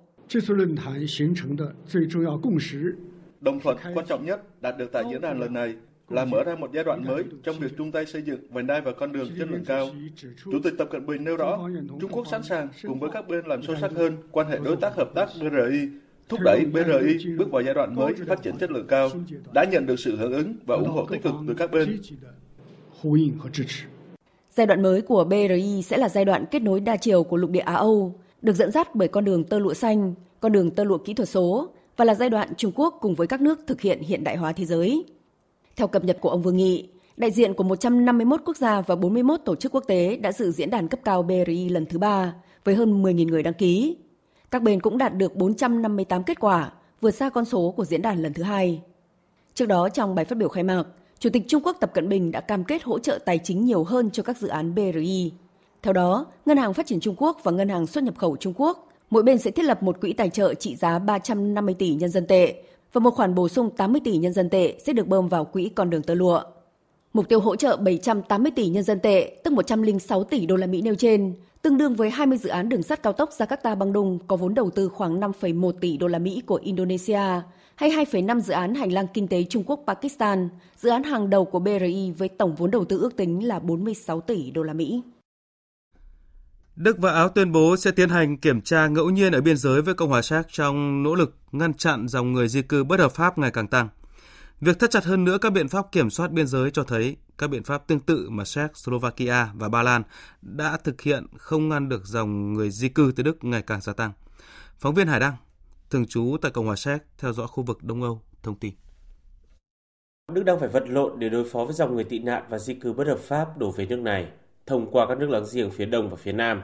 Đồng thuận quan trọng nhất đạt được tại diễn đàn lần này là mở ra một giai đoạn mới trong việc chung tay xây dựng vành đai và con đường chất lượng cao. Chủ tịch Tập Cận Bình nêu rõ, Trung Quốc sẵn sàng cùng với các bên làm sâu sắc hơn quan hệ đối tác hợp tác BRI thúc đẩy BRI bước vào giai đoạn mới phát triển chất lượng cao, đã nhận được sự hưởng ứng và ủng hộ tích cực từ các bên. Giai đoạn mới của BRI sẽ là giai đoạn kết nối đa chiều của lục địa Á Âu, được dẫn dắt bởi con đường tơ lụa xanh, con đường tơ lụa kỹ thuật số và là giai đoạn Trung Quốc cùng với các nước thực hiện hiện đại hóa thế giới. Theo cập nhật của ông Vương Nghị, đại diện của 151 quốc gia và 41 tổ chức quốc tế đã dự diễn đàn cấp cao BRI lần thứ ba với hơn 10.000 người đăng ký. Các bên cũng đạt được 458 kết quả, vượt xa con số của diễn đàn lần thứ hai. Trước đó trong bài phát biểu khai mạc, Chủ tịch Trung Quốc Tập Cận Bình đã cam kết hỗ trợ tài chính nhiều hơn cho các dự án BRI. Theo đó, Ngân hàng Phát triển Trung Quốc và Ngân hàng Xuất nhập khẩu Trung Quốc, mỗi bên sẽ thiết lập một quỹ tài trợ trị giá 350 tỷ nhân dân tệ và một khoản bổ sung 80 tỷ nhân dân tệ sẽ được bơm vào quỹ con đường tơ lụa. Mục tiêu hỗ trợ 780 tỷ nhân dân tệ, tức 106 tỷ đô la Mỹ nêu trên, tương đương với 20 dự án đường sắt cao tốc Jakarta Bandung có vốn đầu tư khoảng 5,1 tỷ đô la Mỹ của Indonesia hay 2,5 dự án hành lang kinh tế Trung Quốc Pakistan, dự án hàng đầu của BRI với tổng vốn đầu tư ước tính là 46 tỷ đô la Mỹ. Đức và Áo tuyên bố sẽ tiến hành kiểm tra ngẫu nhiên ở biên giới với Cộng hòa Séc trong nỗ lực ngăn chặn dòng người di cư bất hợp pháp ngày càng tăng. Việc thắt chặt hơn nữa các biện pháp kiểm soát biên giới cho thấy các biện pháp tương tự mà Séc, Slovakia và Ba Lan đã thực hiện không ngăn được dòng người di cư tới Đức ngày càng gia tăng. Phóng viên Hải Đăng, thường trú tại Cộng hòa Séc, theo dõi khu vực Đông Âu, thông tin. Đức đang phải vật lộn để đối phó với dòng người tị nạn và di cư bất hợp pháp đổ về nước này, thông qua các nước láng giềng phía Đông và phía Nam.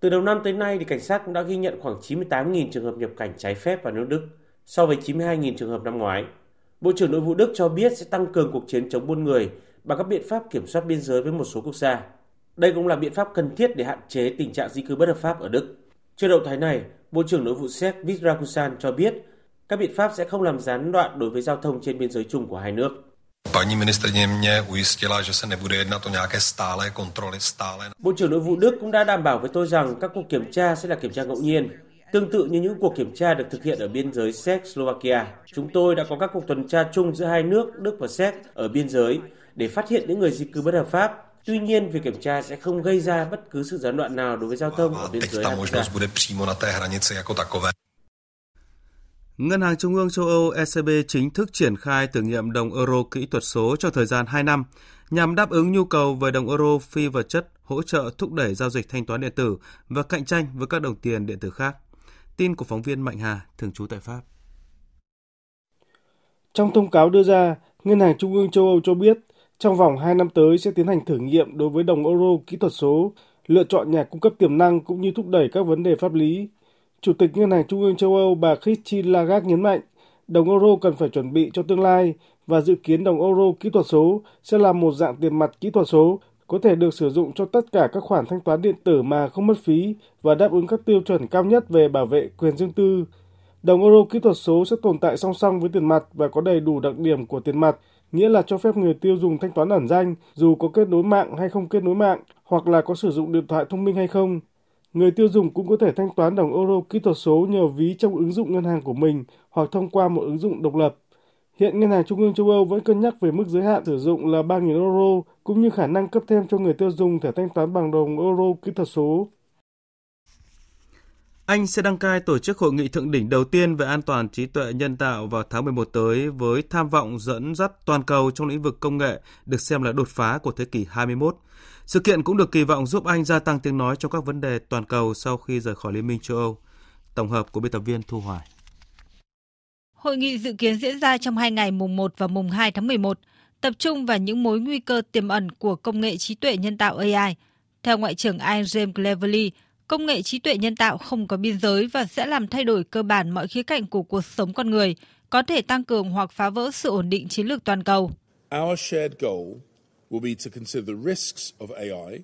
Từ đầu năm tới nay, thì cảnh sát cũng đã ghi nhận khoảng 98.000 trường hợp nhập cảnh trái phép vào nước Đức, so với 92.000 trường hợp năm ngoái. Bộ trưởng Nội vụ Đức cho biết sẽ tăng cường cuộc chiến chống buôn người bằng các biện pháp kiểm soát biên giới với một số quốc gia. Đây cũng là biện pháp cần thiết để hạn chế tình trạng di cư bất hợp pháp ở Đức. Trước động thái này, Bộ trưởng Nội vụ Séc Vít Rakusan cho biết các biện pháp sẽ không làm gián đoạn đối với giao thông trên biên giới chung của hai nước. Paní ministrině mě ujistila, že se nebude jednat o nějaké stále kontroly, stále. Bộ trưởng Nội vụ Đức cũng đã đảm bảo với tôi rằng các cuộc kiểm tra sẽ là kiểm tra ngẫu nhiên, tương tự như những cuộc kiểm tra được thực hiện ở biên giới Séc Slovakia. Chúng tôi đã có các cuộc tuần tra chung giữa hai nước Đức và Séc ở biên giới để phát hiện những người di cư bất hợp pháp. Tuy nhiên, việc kiểm tra sẽ không gây ra bất cứ sự gián đoạn nào đối với giao thông ở biên giới Ngân hàng Trung ương châu Âu ECB chính thức triển khai thử nghiệm đồng euro kỹ thuật số trong thời gian 2 năm nhằm đáp ứng nhu cầu về đồng euro phi vật chất, hỗ trợ thúc đẩy giao dịch thanh toán điện tử và cạnh tranh với các đồng tiền điện tử khác. Tin của phóng viên Mạnh Hà, thường trú tại Pháp. Trong thông cáo đưa ra, Ngân hàng Trung ương châu Âu cho biết trong vòng 2 năm tới sẽ tiến hành thử nghiệm đối với đồng euro kỹ thuật số, lựa chọn nhà cung cấp tiềm năng cũng như thúc đẩy các vấn đề pháp lý. Chủ tịch Ngân hàng Trung ương châu Âu bà Christine Lagarde nhấn mạnh, đồng euro cần phải chuẩn bị cho tương lai và dự kiến đồng euro kỹ thuật số sẽ là một dạng tiền mặt kỹ thuật số có thể được sử dụng cho tất cả các khoản thanh toán điện tử mà không mất phí và đáp ứng các tiêu chuẩn cao nhất về bảo vệ quyền riêng tư. Đồng euro kỹ thuật số sẽ tồn tại song song với tiền mặt và có đầy đủ đặc điểm của tiền mặt, nghĩa là cho phép người tiêu dùng thanh toán ẩn danh dù có kết nối mạng hay không kết nối mạng, hoặc là có sử dụng điện thoại thông minh hay không. Người tiêu dùng cũng có thể thanh toán đồng euro kỹ thuật số nhờ ví trong ứng dụng ngân hàng của mình hoặc thông qua một ứng dụng độc lập. Hiện Ngân hàng Trung ương châu Âu vẫn cân nhắc về mức giới hạn sử dụng là 3.000 euro, cũng như khả năng cấp thêm cho người tiêu dùng thẻ thanh toán bằng đồng euro kỹ thuật số. Anh sẽ đăng cai tổ chức hội nghị thượng đỉnh đầu tiên về an toàn trí tuệ nhân tạo vào tháng 11 tới với tham vọng dẫn dắt toàn cầu trong lĩnh vực công nghệ được xem là đột phá của thế kỷ 21. Sự kiện cũng được kỳ vọng giúp Anh gia tăng tiếng nói trong các vấn đề toàn cầu sau khi rời khỏi Liên minh châu Âu. Tổng hợp của biên tập viên Thu Hoài. Hội nghị dự kiến diễn ra trong hai ngày mùng 1 và mùng 2 tháng 11, tập trung vào những mối nguy cơ tiềm ẩn của công nghệ trí tuệ nhân tạo AI. Theo Ngoại trưởng Anh James Cleverly, công nghệ trí tuệ nhân tạo không có biên giới và sẽ làm thay đổi cơ bản mọi khía cạnh của cuộc sống con người, có thể tăng cường hoặc phá vỡ sự ổn định chiến lược toàn cầu. Our shared goal will be to consider the risks of AI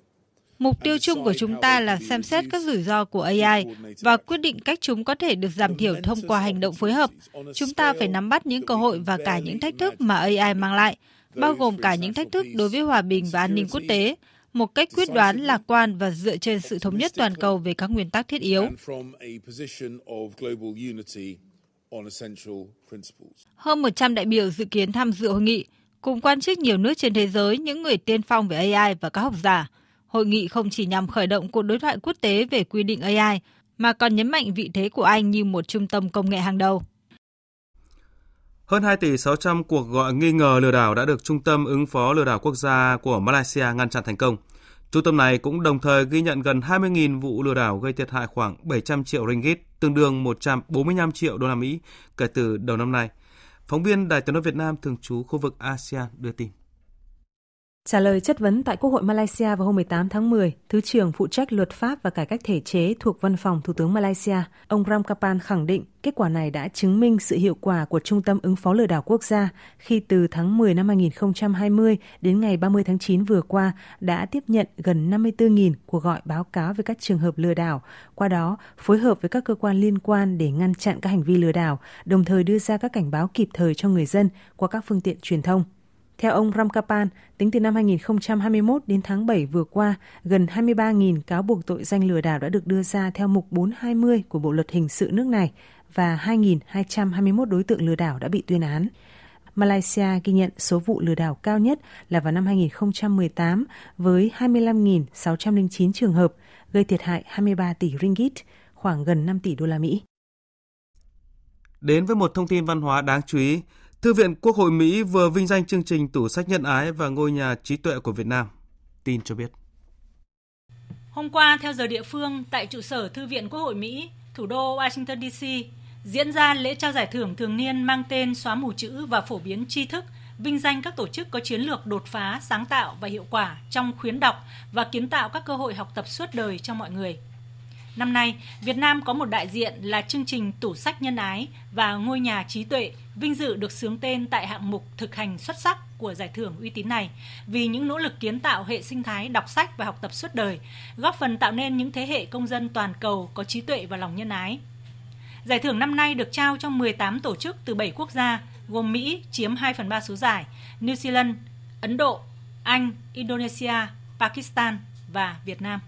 Mục tiêu chung của chúng ta là xem xét các rủi ro của AI và quyết định cách chúng có thể được giảm thiểu thông qua hành động phối hợp. Chúng ta phải nắm bắt những cơ hội và cả những thách thức mà AI mang lại, bao gồm cả những thách thức đối với hòa bình và an ninh quốc tế, một cách quyết đoán, lạc quan và dựa trên sự thống nhất toàn cầu về các nguyên tắc thiết yếu. Hơn 100 đại biểu dự kiến tham dự hội nghị, cùng quan chức nhiều nước trên thế giới, những người tiên phong về AI và các học giả. Hội nghị không chỉ nhằm khởi động cuộc đối thoại quốc tế về quy định AI, mà còn nhấn mạnh vị thế của Anh như một trung tâm công nghệ hàng đầu. Hơn 2 tỷ 600 cuộc gọi nghi ngờ lừa đảo đã được Trung tâm ứng phó lừa đảo quốc gia của Malaysia ngăn chặn thành công. Trung tâm này cũng đồng thời ghi nhận gần 20.000 vụ lừa đảo gây thiệt hại khoảng 700 triệu ringgit, tương đương 145 triệu đô la Mỹ kể từ đầu năm nay. Phóng viên Đài tiếng nói Việt Nam thường trú khu vực ASEAN đưa tin. Trả lời chất vấn tại Quốc hội Malaysia vào hôm 18 tháng 10, Thứ trưởng phụ trách luật pháp và cải cách thể chế thuộc Văn phòng Thủ tướng Malaysia, ông Ramkapan khẳng định kết quả này đã chứng minh sự hiệu quả của Trung tâm ứng phó lừa đảo quốc gia khi từ tháng 10 năm 2020 đến ngày 30 tháng 9 vừa qua đã tiếp nhận gần 54.000 cuộc gọi báo cáo về các trường hợp lừa đảo, qua đó phối hợp với các cơ quan liên quan để ngăn chặn các hành vi lừa đảo, đồng thời đưa ra các cảnh báo kịp thời cho người dân qua các phương tiện truyền thông. Theo ông Ramkapan, tính từ năm 2021 đến tháng 7 vừa qua, gần 23.000 cáo buộc tội danh lừa đảo đã được đưa ra theo mục 420 của Bộ luật hình sự nước này và 2.221 đối tượng lừa đảo đã bị tuyên án. Malaysia ghi nhận số vụ lừa đảo cao nhất là vào năm 2018 với 25.609 trường hợp, gây thiệt hại 23 tỷ ringgit, khoảng gần 5 tỷ đô la Mỹ. Đến với một thông tin văn hóa đáng chú ý, Thư viện Quốc hội Mỹ vừa vinh danh chương trình Tủ sách nhân ái và ngôi nhà trí tuệ của Việt Nam. Tin cho biết. Hôm qua, theo giờ địa phương, tại trụ sở Thư viện Quốc hội Mỹ, thủ đô Washington DC, diễn ra lễ trao giải thưởng thường niên mang tên Xóa mù chữ và phổ biến tri thức, vinh danh các tổ chức có chiến lược đột phá, sáng tạo và hiệu quả trong khuyến đọc và kiến tạo các cơ hội học tập suốt đời cho mọi người. Năm nay, Việt Nam có một đại diện là chương trình Tủ sách nhân ái và Ngôi nhà trí tuệ vinh dự được sướng tên tại hạng mục thực hành xuất sắc của giải thưởng uy tín này vì những nỗ lực kiến tạo hệ sinh thái đọc sách và học tập suốt đời, góp phần tạo nên những thế hệ công dân toàn cầu có trí tuệ và lòng nhân ái. Giải thưởng năm nay được trao cho 18 tổ chức từ 7 quốc gia, gồm Mỹ chiếm 2 phần 3 số giải, New Zealand, Ấn Độ, Anh, Indonesia, Pakistan và Việt Nam.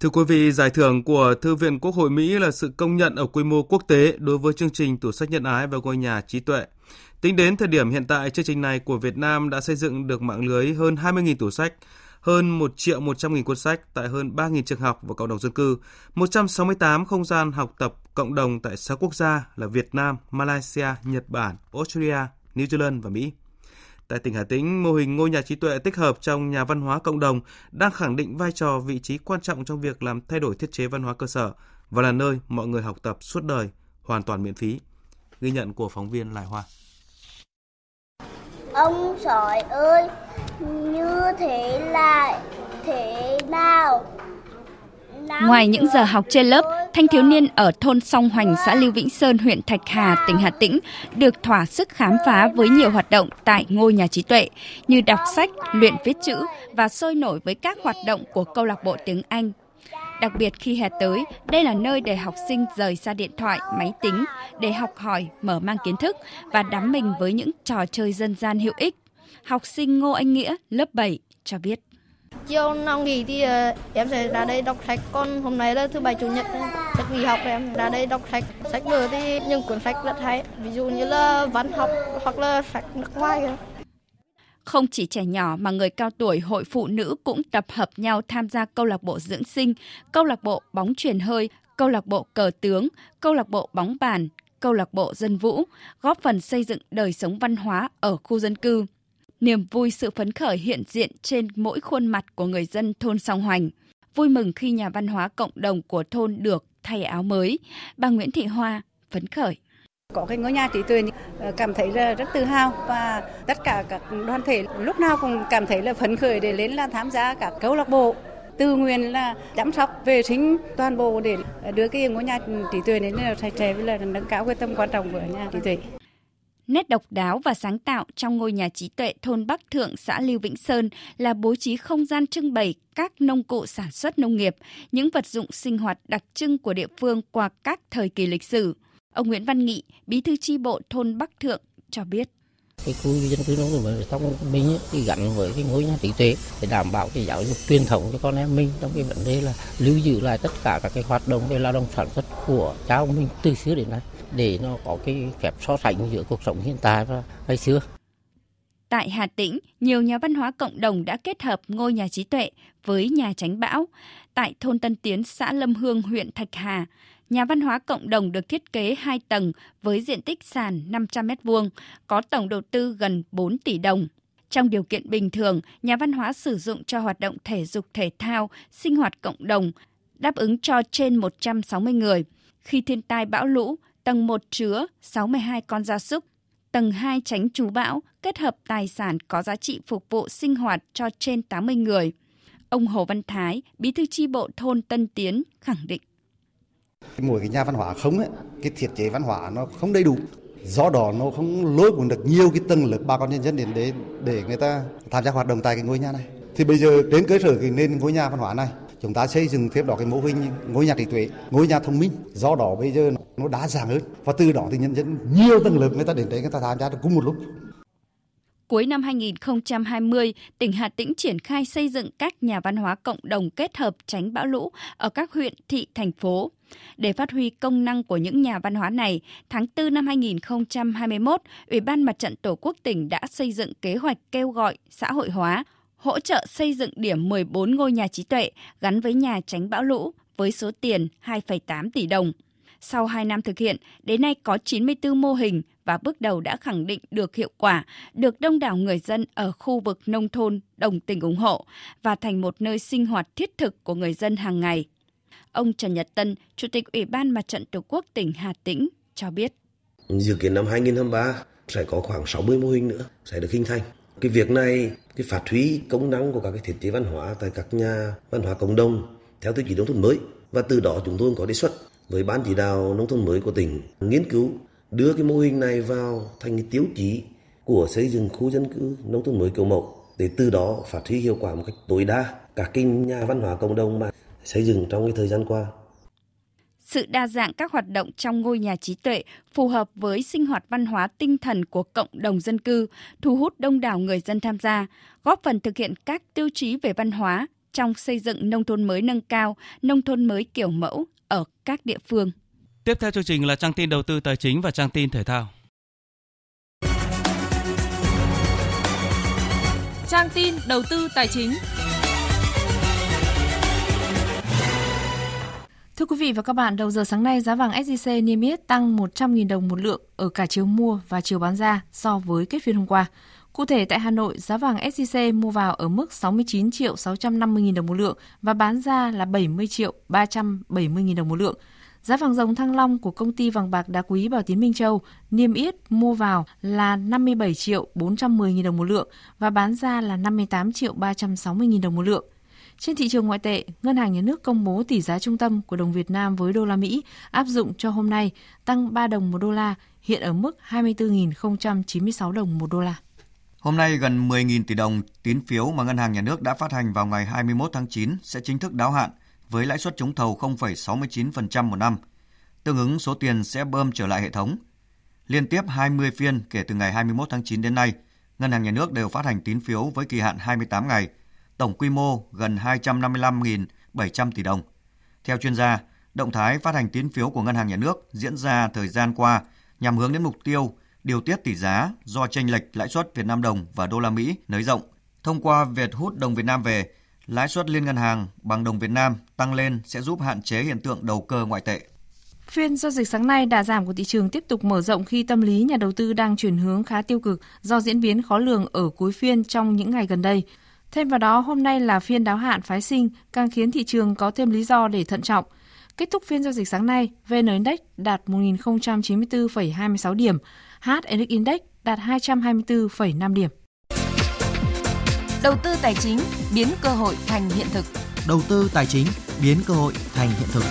Thưa quý vị, giải thưởng của Thư viện Quốc hội Mỹ là sự công nhận ở quy mô quốc tế đối với chương trình Tủ sách nhân ái và ngôi nhà trí tuệ. Tính đến thời điểm hiện tại, chương trình này của Việt Nam đã xây dựng được mạng lưới hơn 20.000 tủ sách, hơn 1 triệu 100 nghìn cuốn sách tại hơn 3.000 trường học và cộng đồng dân cư, 168 không gian học tập cộng đồng tại 6 quốc gia là Việt Nam, Malaysia, Nhật Bản, Australia, New Zealand và Mỹ. Tại tỉnh Hà Tĩnh, mô hình ngôi nhà trí tuệ tích hợp trong nhà văn hóa cộng đồng đang khẳng định vai trò vị trí quan trọng trong việc làm thay đổi thiết chế văn hóa cơ sở và là nơi mọi người học tập suốt đời, hoàn toàn miễn phí. Ghi nhận của phóng viên Lại Hoa. Ông sỏi ơi, như thế là thế nào? Ngoài những giờ học trên lớp, thanh thiếu niên ở thôn Song Hoành, xã Lưu Vĩnh Sơn, huyện Thạch Hà, tỉnh Hà Tĩnh được thỏa sức khám phá với nhiều hoạt động tại ngôi nhà trí tuệ như đọc sách, luyện viết chữ và sôi nổi với các hoạt động của câu lạc bộ tiếng Anh. Đặc biệt khi hè tới, đây là nơi để học sinh rời xa điện thoại, máy tính để học hỏi, mở mang kiến thức và đắm mình với những trò chơi dân gian hữu ích. Học sinh Ngô Anh Nghĩa, lớp 7 cho biết chiều nào nghỉ thì ờ, em sẽ ra đây đọc sách. Còn hôm nay là thứ bảy chủ nhật chắc nghỉ học em ra đây đọc sách. Sách vở thì những cuốn sách rất hay. Ví dụ như là văn học hoặc là sách nước ngoài. Không chỉ trẻ nhỏ mà người cao tuổi, hội phụ nữ cũng tập hợp nhau tham gia câu lạc bộ dưỡng sinh, câu lạc bộ bóng truyền hơi, câu lạc bộ cờ tướng, câu lạc bộ bóng bàn, câu lạc bộ dân vũ, góp phần xây dựng đời sống văn hóa ở khu dân cư. Niềm vui, sự phấn khởi hiện diện trên mỗi khuôn mặt của người dân thôn Song Hoành. Vui mừng khi nhà văn hóa cộng đồng của thôn được thay áo mới. Bà Nguyễn Thị Hoa, phấn khởi. Có cái ngôi nhà trí tuệ ờ, cảm thấy là rất tự hào và tất cả các đoàn thể lúc nào cũng cảm thấy là phấn khởi để đến là tham gia các câu lạc bộ tự nguyện là chăm sóc, vệ sinh toàn bộ để đưa cái ngôi nhà trí tuệ đến là sạch sẽ, với là nâng cao cái tâm quan trọng của nhà trí tuệ. Nét độc đáo và sáng tạo trong ngôi nhà trí tuệ thôn Bắc Thượng, xã Lưu Vĩnh Sơn là bố trí không gian trưng bày các nông cụ sản xuất nông nghiệp, những vật dụng sinh hoạt đặc trưng của địa phương qua các thời kỳ lịch sử. Ông Nguyễn Văn Nghị, bí thư chi bộ thôn Bắc Thượng cho biết cái khu dân cư nông thôn trong thông minh thì gắn với cái ngôi nhà trí tuệ để đảm bảo cái giáo dục truyền thống cho con em mình trong cái vấn đề là lưu giữ lại tất cả các cái hoạt động về lao động sản xuất của cha ông mình từ xưa đến nay để nó có cái phép so sánh giữa cuộc sống hiện tại và ngày xưa. Tại Hà Tĩnh, nhiều nhà văn hóa cộng đồng đã kết hợp ngôi nhà trí tuệ với nhà tránh bão. Tại thôn Tân Tiến, xã Lâm Hương, huyện Thạch Hà, Nhà văn hóa cộng đồng được thiết kế 2 tầng với diện tích sàn 500 m2, có tổng đầu tư gần 4 tỷ đồng. Trong điều kiện bình thường, nhà văn hóa sử dụng cho hoạt động thể dục thể thao, sinh hoạt cộng đồng, đáp ứng cho trên 160 người. Khi thiên tai bão lũ, tầng 1 chứa 62 con gia súc, tầng 2 tránh trú bão, kết hợp tài sản có giá trị phục vụ sinh hoạt cho trên 80 người. Ông Hồ Văn Thái, bí thư chi bộ thôn Tân Tiến khẳng định. Mỗi cái nhà văn hóa không ấy, cái thiết chế văn hóa nó không đầy đủ. Do đó nó không lôi cuốn được nhiều cái tầng lớp bà con nhân dân đến để để người ta tham gia hoạt động tại cái ngôi nhà này. Thì bây giờ đến cơ sở cái nên ngôi nhà văn hóa này chúng ta xây dựng thêm đó cái mô hình ngôi nhà trí tuệ ngôi nhà thông minh. Do đó bây giờ nó đa dạng hơn. Và từ đó thì nhân dân nhiều tầng lớp người ta đến đấy người ta tham gia được cùng một lúc. Cuối năm 2020, tỉnh Hà Tĩnh triển khai xây dựng các nhà văn hóa cộng đồng kết hợp tránh bão lũ ở các huyện, thị, thành phố. Để phát huy công năng của những nhà văn hóa này, tháng 4 năm 2021, Ủy ban Mặt trận Tổ quốc tỉnh đã xây dựng kế hoạch kêu gọi xã hội hóa, hỗ trợ xây dựng điểm 14 ngôi nhà trí tuệ gắn với nhà tránh bão lũ với số tiền 2,8 tỷ đồng. Sau 2 năm thực hiện, đến nay có 94 mô hình và bước đầu đã khẳng định được hiệu quả, được đông đảo người dân ở khu vực nông thôn đồng tình ủng hộ và thành một nơi sinh hoạt thiết thực của người dân hàng ngày. Ông Trần Nhật Tân, Chủ tịch Ủy ban Mặt trận Tổ quốc tỉnh Hà Tĩnh cho biết. Dự kiến năm 2023 sẽ có khoảng 60 mô hình nữa sẽ được hình thành. Cái việc này, cái phát huy công năng của các cái thiết chế văn hóa tại các nhà văn hóa cộng đồng theo tiêu chí nông thôn mới và từ đó chúng tôi có đề xuất với ban chỉ đạo nông thôn mới của tỉnh nghiên cứu đưa cái mô hình này vào thành cái tiêu chí của xây dựng khu dân cư nông thôn mới kiểu mẫu để từ đó phát huy hiệu quả một cách tối đa các cái nhà văn hóa cộng đồng mà xây dựng trong cái thời gian qua. Sự đa dạng các hoạt động trong ngôi nhà trí tuệ phù hợp với sinh hoạt văn hóa tinh thần của cộng đồng dân cư, thu hút đông đảo người dân tham gia, góp phần thực hiện các tiêu chí về văn hóa trong xây dựng nông thôn mới nâng cao, nông thôn mới kiểu mẫu ở các địa phương. Tiếp theo chương trình là trang tin đầu tư tài chính và trang tin thể thao. Trang tin đầu tư tài chính. Thưa quý vị và các bạn, đầu giờ sáng nay giá vàng SJC niêm yết tăng 100.000 đồng một lượng ở cả chiều mua và chiều bán ra so với kết phiên hôm qua. Cụ thể tại Hà Nội, giá vàng SJC mua vào ở mức 69 triệu 650 000 đồng một lượng và bán ra là 70 triệu 370 000 đồng một lượng. Giá vàng dòng Thăng Long của công ty vàng bạc đá quý Bảo Tín Minh Châu niêm yết mua vào là 57 triệu 410 000 đồng một lượng và bán ra là 58 triệu 360 000 đồng một lượng. Trên thị trường ngoại tệ, Ngân hàng Nhà nước công bố tỷ giá trung tâm của đồng Việt Nam với đô la Mỹ áp dụng cho hôm nay tăng 3 đồng một đô la, hiện ở mức 24.096 đồng một đô la. Hôm nay, gần 10.000 tỷ đồng tín phiếu mà Ngân hàng Nhà nước đã phát hành vào ngày 21 tháng 9 sẽ chính thức đáo hạn với lãi suất trúng thầu 0,69% một năm. Tương ứng số tiền sẽ bơm trở lại hệ thống. Liên tiếp 20 phiên kể từ ngày 21 tháng 9 đến nay, Ngân hàng Nhà nước đều phát hành tín phiếu với kỳ hạn 28 ngày – tổng quy mô gần 255.700 tỷ đồng. Theo chuyên gia, động thái phát hành tín phiếu của Ngân hàng Nhà nước diễn ra thời gian qua nhằm hướng đến mục tiêu điều tiết tỷ giá do chênh lệch lãi suất Việt Nam đồng và đô la Mỹ nới rộng. Thông qua việc hút đồng Việt Nam về, lãi suất liên ngân hàng bằng đồng Việt Nam tăng lên sẽ giúp hạn chế hiện tượng đầu cơ ngoại tệ. Phiên giao dịch sáng nay đà giảm của thị trường tiếp tục mở rộng khi tâm lý nhà đầu tư đang chuyển hướng khá tiêu cực do diễn biến khó lường ở cuối phiên trong những ngày gần đây. Thêm vào đó, hôm nay là phiên đáo hạn phái sinh, càng khiến thị trường có thêm lý do để thận trọng. Kết thúc phiên giao dịch sáng nay, VN Index đạt 1.094,26 điểm, HNX Index đạt 224,5 điểm. Đầu tư tài chính biến cơ hội thành hiện thực. Đầu tư tài chính biến cơ hội thành hiện thực.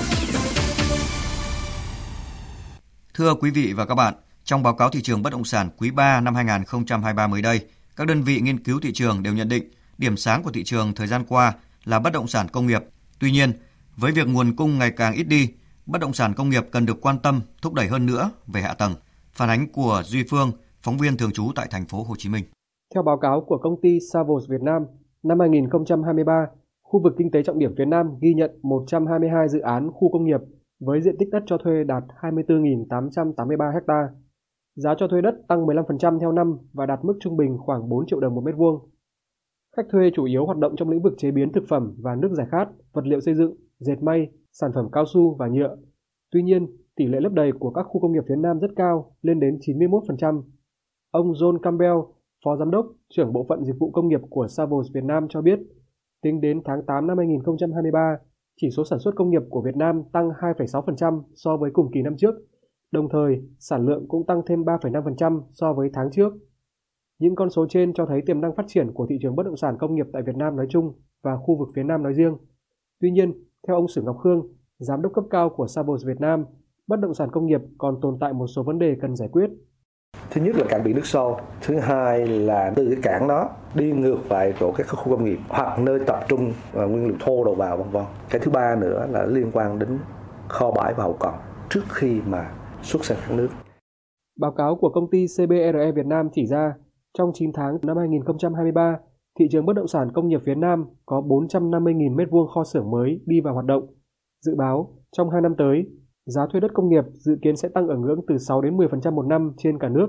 Thưa quý vị và các bạn, trong báo cáo thị trường bất động sản quý 3 năm 2023 mới đây, các đơn vị nghiên cứu thị trường đều nhận định điểm sáng của thị trường thời gian qua là bất động sản công nghiệp. Tuy nhiên, với việc nguồn cung ngày càng ít đi, bất động sản công nghiệp cần được quan tâm, thúc đẩy hơn nữa về hạ tầng. Phản ánh của Duy Phương, phóng viên thường trú tại thành phố Hồ Chí Minh. Theo báo cáo của công ty Savos Việt Nam, năm 2023, khu vực kinh tế trọng điểm phía Nam ghi nhận 122 dự án khu công nghiệp với diện tích đất cho thuê đạt 24.883 ha. Giá cho thuê đất tăng 15% theo năm và đạt mức trung bình khoảng 4 triệu đồng một mét vuông. Khách thuê chủ yếu hoạt động trong lĩnh vực chế biến thực phẩm và nước giải khát, vật liệu xây dựng, dệt may, sản phẩm cao su và nhựa. Tuy nhiên, tỷ lệ lấp đầy của các khu công nghiệp phía Nam rất cao, lên đến 91%. Ông John Campbell, Phó Giám đốc, trưởng bộ phận dịch vụ công nghiệp của Savos Việt Nam cho biết, tính đến tháng 8 năm 2023, chỉ số sản xuất công nghiệp của Việt Nam tăng 2,6% so với cùng kỳ năm trước, đồng thời sản lượng cũng tăng thêm 3,5% so với tháng trước. Những con số trên cho thấy tiềm năng phát triển của thị trường bất động sản công nghiệp tại Việt Nam nói chung và khu vực phía Nam nói riêng. Tuy nhiên, theo ông Sử Ngọc Khương, giám đốc cấp cao của Sabos Việt Nam, bất động sản công nghiệp còn tồn tại một số vấn đề cần giải quyết. Thứ nhất là cảng biển nước sâu, thứ hai là từ cái cảng đó đi ngược lại chỗ các khu công nghiệp hoặc nơi tập trung nguyên liệu thô đầu vào vân vân. Cái thứ ba nữa là liên quan đến kho bãi và hậu cần trước khi mà xuất sang các nước. Báo cáo của công ty CBRE Việt Nam chỉ ra, trong 9 tháng năm 2023, thị trường bất động sản công nghiệp phía Nam có 450.000 m2 kho xưởng mới đi vào hoạt động. Dự báo, trong 2 năm tới, giá thuê đất công nghiệp dự kiến sẽ tăng ở ngưỡng từ 6 đến 10% một năm trên cả nước.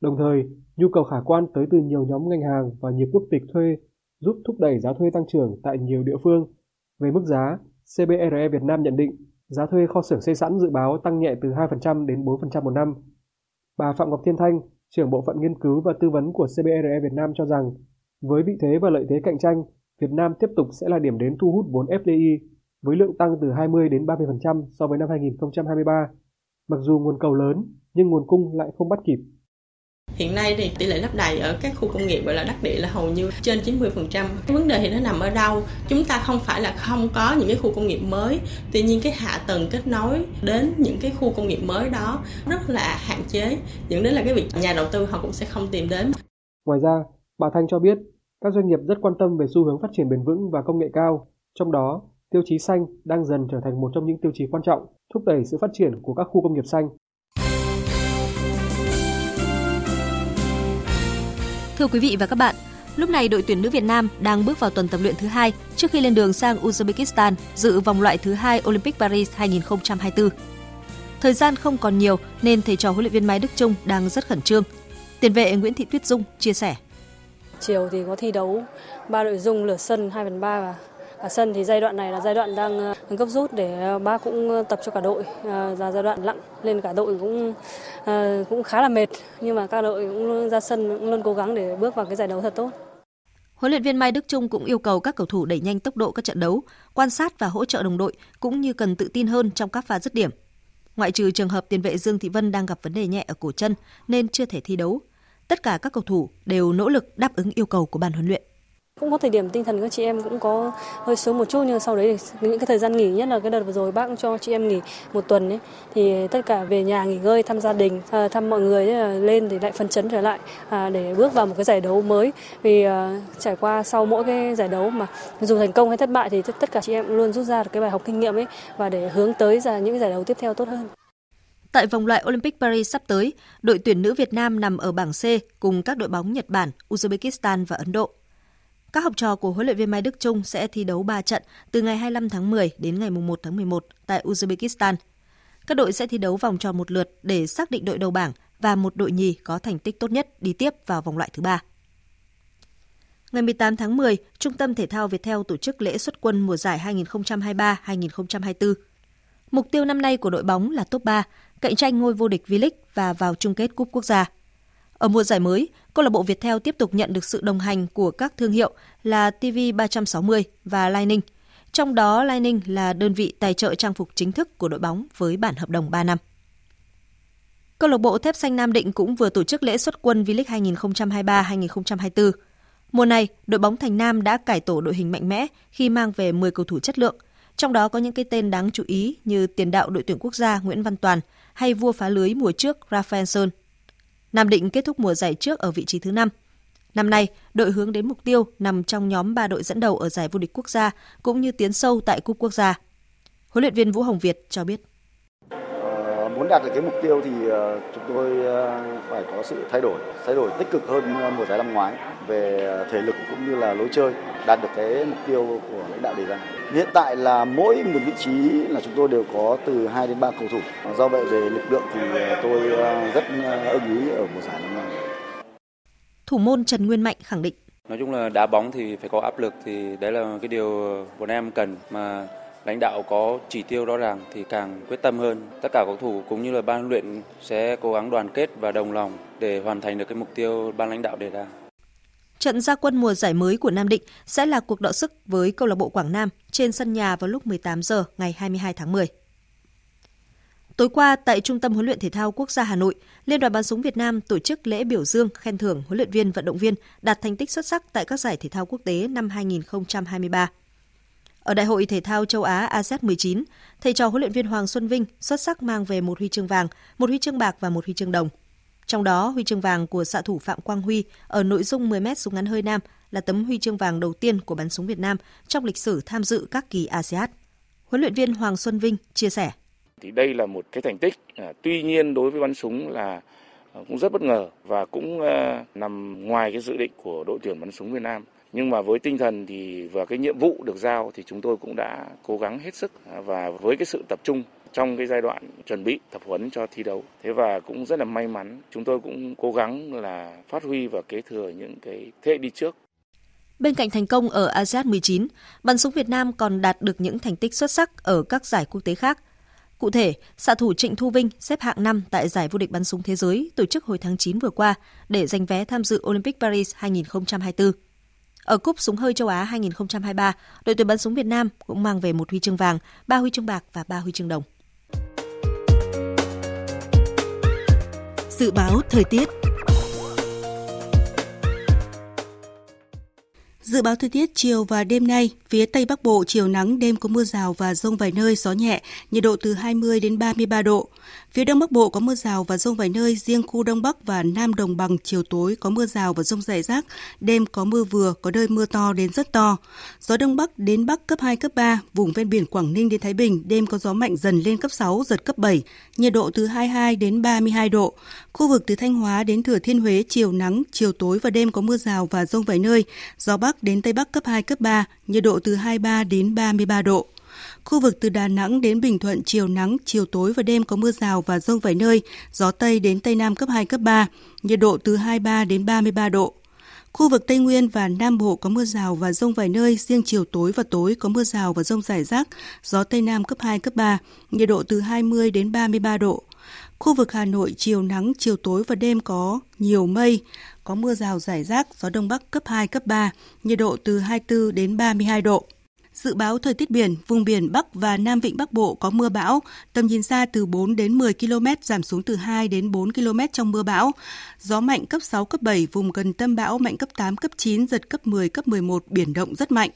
Đồng thời, nhu cầu khả quan tới từ nhiều nhóm ngành hàng và nhiều quốc tịch thuê giúp thúc đẩy giá thuê tăng trưởng tại nhiều địa phương. Về mức giá, CBRE Việt Nam nhận định giá thuê kho xưởng xây sẵn dự báo tăng nhẹ từ 2% đến 4% một năm. Bà Phạm Ngọc Thiên Thanh, trưởng bộ phận nghiên cứu và tư vấn của CBRE Việt Nam cho rằng, với vị thế và lợi thế cạnh tranh, Việt Nam tiếp tục sẽ là điểm đến thu hút vốn FDI với lượng tăng từ 20 đến 30% so với năm 2023. Mặc dù nguồn cầu lớn, nhưng nguồn cung lại không bắt kịp. Hiện nay thì tỷ lệ lấp đầy ở các khu công nghiệp gọi là đắc địa là hầu như trên 90%. Vấn đề thì nó nằm ở đâu? Chúng ta không phải là không có những cái khu công nghiệp mới, tuy nhiên cái hạ tầng kết nối đến những cái khu công nghiệp mới đó rất là hạn chế, dẫn đến là cái việc nhà đầu tư họ cũng sẽ không tìm đến. Ngoài ra, bà Thanh cho biết các doanh nghiệp rất quan tâm về xu hướng phát triển bền vững và công nghệ cao, trong đó tiêu chí xanh đang dần trở thành một trong những tiêu chí quan trọng thúc đẩy sự phát triển của các khu công nghiệp xanh. Thưa quý vị và các bạn, lúc này đội tuyển nữ Việt Nam đang bước vào tuần tập luyện thứ hai trước khi lên đường sang Uzbekistan dự vòng loại thứ hai Olympic Paris 2024. Thời gian không còn nhiều nên thầy trò huấn luyện viên Mai Đức Trung đang rất khẩn trương. Tiền vệ Nguyễn Thị Tuyết Dung chia sẻ. Chiều thì có thi đấu ba nội dung lửa sân 2 phần 3 và ở sân thì giai đoạn này là giai đoạn đang ờ, gấp rút để ờ, ba cũng ờ, tập cho cả đội là giai đoạn lặng lên cả đội cũng cũng khá là mệt nhưng mà các đội cũng ra sân cũng luôn cố gắng để bước vào cái giải đấu thật tốt. Huấn luyện viên Mai Đức Trung cũng yêu cầu các cầu thủ đẩy nhanh tốc độ các trận đấu, quan sát và hỗ trợ đồng đội cũng như cần tự tin hơn trong các pha dứt điểm. Ngoại trừ trường hợp tiền vệ Dương Thị Vân đang gặp vấn đề nhẹ ở cổ chân nên chưa thể thi đấu, tất cả các cầu thủ đều nỗ lực đáp ứng yêu cầu của ban huấn luyện. Cũng có thời điểm tinh thần các chị em cũng có hơi xuống một chút nhưng sau đấy những cái thời gian nghỉ nhất là cái đợt vừa rồi bác cũng cho chị em nghỉ một tuần ấy thì tất cả về nhà nghỉ ngơi thăm gia đình à, thăm mọi người à, lên thì lại phấn chấn trở lại à, để bước vào một cái giải đấu mới vì trải qua sau mỗi cái giải đấu mà dù thành công hay thất bại thì tất cả chị em luôn rút ra được cái bài học kinh nghiệm ấy và để hướng tới ra những giải đấu tiếp theo tốt hơn. Tại vòng loại Olympic Paris sắp tới, đội tuyển nữ Việt Nam nằm ở bảng C cùng các đội bóng Nhật Bản, Uzbekistan và Ấn Độ. Các học trò của huấn luyện viên Mai Đức Chung sẽ thi đấu 3 trận từ ngày 25 tháng 10 đến ngày 1 tháng 11 tại Uzbekistan. Các đội sẽ thi đấu vòng tròn một lượt để xác định đội đầu bảng và một đội nhì có thành tích tốt nhất đi tiếp vào vòng loại thứ ba. Ngày 18 tháng 10, Trung tâm Thể thao Việt Theo tổ chức lễ xuất quân mùa giải 2023-2024. Mục tiêu năm nay của đội bóng là top 3, cạnh tranh ngôi vô địch V-League và vào chung kết cúp quốc gia. Ở mùa giải mới, câu lạc bộ Viettel tiếp tục nhận được sự đồng hành của các thương hiệu là TV360 và Lining. Trong đó Lining là đơn vị tài trợ trang phục chính thức của đội bóng với bản hợp đồng 3 năm. Câu lạc bộ Thép Xanh Nam Định cũng vừa tổ chức lễ xuất quân V-League 2023-2024. Mùa này, đội bóng Thành Nam đã cải tổ đội hình mạnh mẽ khi mang về 10 cầu thủ chất lượng, trong đó có những cái tên đáng chú ý như tiền đạo đội tuyển quốc gia Nguyễn Văn Toàn hay vua phá lưới mùa trước Rafael Sơn. Nam Định kết thúc mùa giải trước ở vị trí thứ 5. Năm nay, đội hướng đến mục tiêu nằm trong nhóm 3 đội dẫn đầu ở giải vô địch quốc gia cũng như tiến sâu tại cúp quốc gia. Huấn luyện viên Vũ Hồng Việt cho biết muốn đạt được cái mục tiêu thì ờ, chúng tôi ờ, phải có sự thay đổi, thay đổi tích cực hơn mùa giải năm ngoái về thể lực cũng như là lối chơi, đạt được cái mục tiêu của lãnh đạo đề ra. Hiện tại là mỗi một vị trí là chúng tôi đều có từ 2 đến 3 cầu thủ. Do vậy về lực lượng thì ờ, tôi rất ưng ý ở mùa giải năm nay. Thủ môn Trần Nguyên Mạnh khẳng định Nói chung là đá bóng thì phải có áp lực thì đấy là cái điều bọn em cần mà lãnh đạo có chỉ tiêu rõ ràng thì càng quyết tâm hơn. Tất cả cầu thủ cũng như là ban luyện sẽ cố gắng đoàn kết và đồng lòng để hoàn thành được cái mục tiêu ban lãnh đạo đề ra. Trận gia quân mùa giải mới của Nam Định sẽ là cuộc đọ sức với câu lạc bộ Quảng Nam trên sân nhà vào lúc 18 giờ ngày 22 tháng 10. Tối qua tại Trung tâm huấn luyện thể thao quốc gia Hà Nội, Liên đoàn bắn súng Việt Nam tổ chức lễ biểu dương khen thưởng huấn luyện viên vận động viên đạt thành tích xuất sắc tại các giải thể thao quốc tế năm 2023. Ở Đại hội Thể thao châu Á ASEAN 19, thầy trò huấn luyện viên Hoàng Xuân Vinh xuất sắc mang về một huy chương vàng, một huy chương bạc và một huy chương đồng. Trong đó, huy chương vàng của xạ thủ Phạm Quang Huy ở nội dung 10m súng ngắn hơi nam là tấm huy chương vàng đầu tiên của bắn súng Việt Nam trong lịch sử tham dự các kỳ ASEAN. Huấn luyện viên Hoàng Xuân Vinh chia sẻ. Thì đây là một cái thành tích, à, tuy nhiên đối với bắn súng là à, cũng rất bất ngờ và cũng à, nằm ngoài cái dự định của đội tuyển bắn súng Việt Nam nhưng mà với tinh thần thì và cái nhiệm vụ được giao thì chúng tôi cũng đã cố gắng hết sức à, và với cái sự tập trung trong cái giai đoạn chuẩn bị tập huấn cho thi đấu. Thế và cũng rất là may mắn, chúng tôi cũng cố gắng là phát huy và kế thừa những cái thế đi trước. Bên cạnh thành công ở ASEAN 19, bắn súng Việt Nam còn đạt được những thành tích xuất sắc ở các giải quốc tế khác. Cụ thể, xạ thủ Trịnh Thu Vinh xếp hạng 5 tại giải vô địch bắn súng thế giới tổ chức hồi tháng 9 vừa qua để giành vé tham dự Olympic Paris 2024. Ở cúp súng hơi châu Á 2023, đội tuyển bắn súng Việt Nam cũng mang về một huy chương vàng, ba huy chương bạc và ba huy chương đồng. Dự báo thời tiết Dự báo thời tiết chiều và đêm nay, phía Tây Bắc Bộ chiều nắng, đêm có mưa rào và rông vài nơi, gió nhẹ, nhiệt độ từ 20 đến 33 độ. Phía Đông Bắc Bộ có mưa rào và rông vài nơi, riêng khu Đông Bắc và Nam Đồng bằng chiều tối có mưa rào và rông rải rác, đêm có mưa vừa, có nơi mưa to đến rất to. Gió Đông Bắc đến Bắc cấp 2, cấp 3, vùng ven biển Quảng Ninh đến Thái Bình, đêm có gió mạnh dần lên cấp 6, giật cấp 7, nhiệt độ từ 22 đến 32 độ. Khu vực từ Thanh Hóa đến Thừa Thiên Huế chiều nắng, chiều tối và đêm có mưa rào và rông vài nơi, gió bắc Bắc đến Tây Bắc cấp 2, cấp 3, nhiệt độ từ 23 đến 33 độ. Khu vực từ Đà Nẵng đến Bình Thuận chiều nắng, chiều tối và đêm có mưa rào và rông vài nơi, gió Tây đến Tây Nam cấp 2, cấp 3, nhiệt độ từ 23 đến 33 độ. Khu vực Tây Nguyên và Nam Bộ có mưa rào và rông vài nơi, riêng chiều tối và tối có mưa rào và rông rải rác, gió Tây Nam cấp 2, cấp 3, nhiệt độ từ 20 đến 33 độ. Khu vực Hà Nội chiều nắng, chiều tối và đêm có nhiều mây, có mưa rào rải rác, gió Đông Bắc cấp 2, cấp 3, nhiệt độ từ 24 đến 32 độ. Dự báo thời tiết biển, vùng biển Bắc và Nam Vịnh Bắc Bộ có mưa bão, tầm nhìn xa từ 4 đến 10 km, giảm xuống từ 2 đến 4 km trong mưa bão. Gió mạnh cấp 6, cấp 7, vùng gần tâm bão mạnh cấp 8, cấp 9, giật cấp 10, cấp 11, biển động rất mạnh.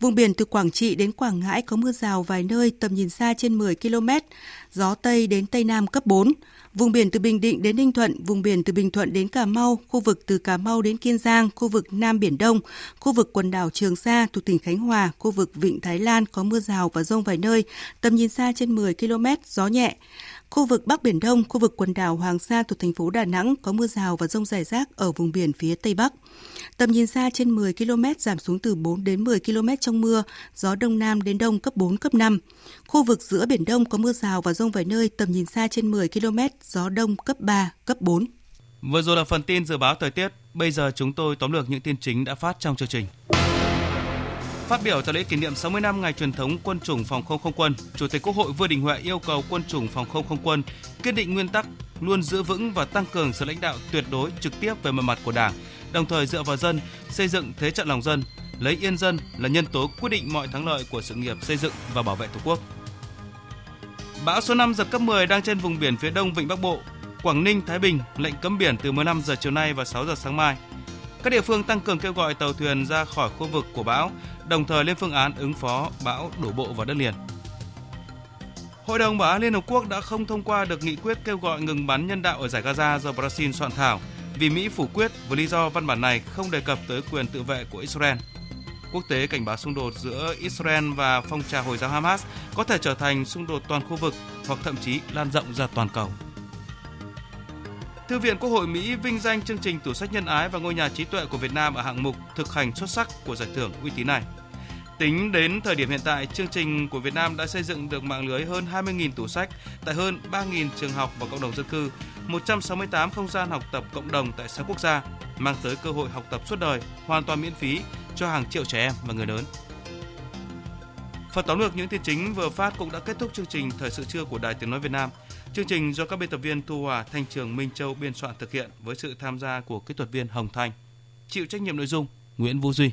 Vùng biển từ Quảng Trị đến Quảng Ngãi có mưa rào vài nơi, tầm nhìn xa trên 10 km, gió Tây đến Tây Nam cấp 4. Vùng biển từ Bình Định đến Ninh Thuận, vùng biển từ Bình Thuận đến Cà Mau, khu vực từ Cà Mau đến Kiên Giang, khu vực Nam Biển Đông, khu vực quần đảo Trường Sa thuộc tỉnh Khánh Hòa, khu vực Vịnh Thái Lan có mưa rào và rông vài nơi, tầm nhìn xa trên 10 km, gió nhẹ. Khu vực Bắc Biển Đông, khu vực quần đảo Hoàng Sa thuộc thành phố Đà Nẵng có mưa rào và rông rải rác ở vùng biển phía Tây Bắc. Tầm nhìn xa trên 10 km giảm xuống từ 4 đến 10 km trong mưa, gió Đông Nam đến Đông cấp 4, cấp 5. Khu vực giữa Biển Đông có mưa rào và rông vài nơi, tầm nhìn xa trên 10 km, gió Đông cấp 3, cấp 4. Vừa rồi là phần tin dự báo thời tiết, bây giờ chúng tôi tóm lược những tin chính đã phát trong chương trình. Phát biểu tại lễ kỷ niệm 60 năm ngày truyền thống quân chủng phòng không không quân, Chủ tịch Quốc hội Vương Đình Huệ yêu cầu quân chủng phòng không không quân kiên định nguyên tắc luôn giữ vững và tăng cường sự lãnh đạo tuyệt đối trực tiếp về mọi mặt của Đảng, đồng thời dựa vào dân, xây dựng thế trận lòng dân, lấy yên dân là nhân tố quyết định mọi thắng lợi của sự nghiệp xây dựng và bảo vệ Tổ quốc. Bão số 5 giật cấp 10 đang trên vùng biển phía đông vịnh Bắc Bộ, Quảng Ninh, Thái Bình lệnh cấm biển từ 15 giờ chiều nay và 6 giờ sáng mai. Các địa phương tăng cường kêu gọi tàu thuyền ra khỏi khu vực của bão, đồng thời lên phương án ứng phó bão đổ bộ vào đất liền. Hội đồng Bảo an Liên Hợp Quốc đã không thông qua được nghị quyết kêu gọi ngừng bắn nhân đạo ở giải Gaza do Brazil soạn thảo vì Mỹ phủ quyết với lý do văn bản này không đề cập tới quyền tự vệ của Israel. Quốc tế cảnh báo xung đột giữa Israel và phong trào Hồi giáo Hamas có thể trở thành xung đột toàn khu vực hoặc thậm chí lan rộng ra toàn cầu. Thư viện Quốc hội Mỹ vinh danh chương trình tủ sách nhân ái và ngôi nhà trí tuệ của Việt Nam ở hạng mục thực hành xuất sắc của giải thưởng uy tín này. Tính đến thời điểm hiện tại, chương trình của Việt Nam đã xây dựng được mạng lưới hơn 20.000 tủ sách tại hơn 3.000 trường học và cộng đồng dân cư, 168 không gian học tập cộng đồng tại 6 quốc gia, mang tới cơ hội học tập suốt đời, hoàn toàn miễn phí cho hàng triệu trẻ em và người lớn. Phần tóm lược những tin chính vừa phát cũng đã kết thúc chương trình Thời sự trưa của Đài Tiếng Nói Việt Nam. Chương trình do các biên tập viên Thu Hòa, Thanh Trường, Minh Châu biên soạn thực hiện với sự tham gia của kỹ thuật viên Hồng Thanh. Chịu trách nhiệm nội dung Nguyễn Vũ Duy.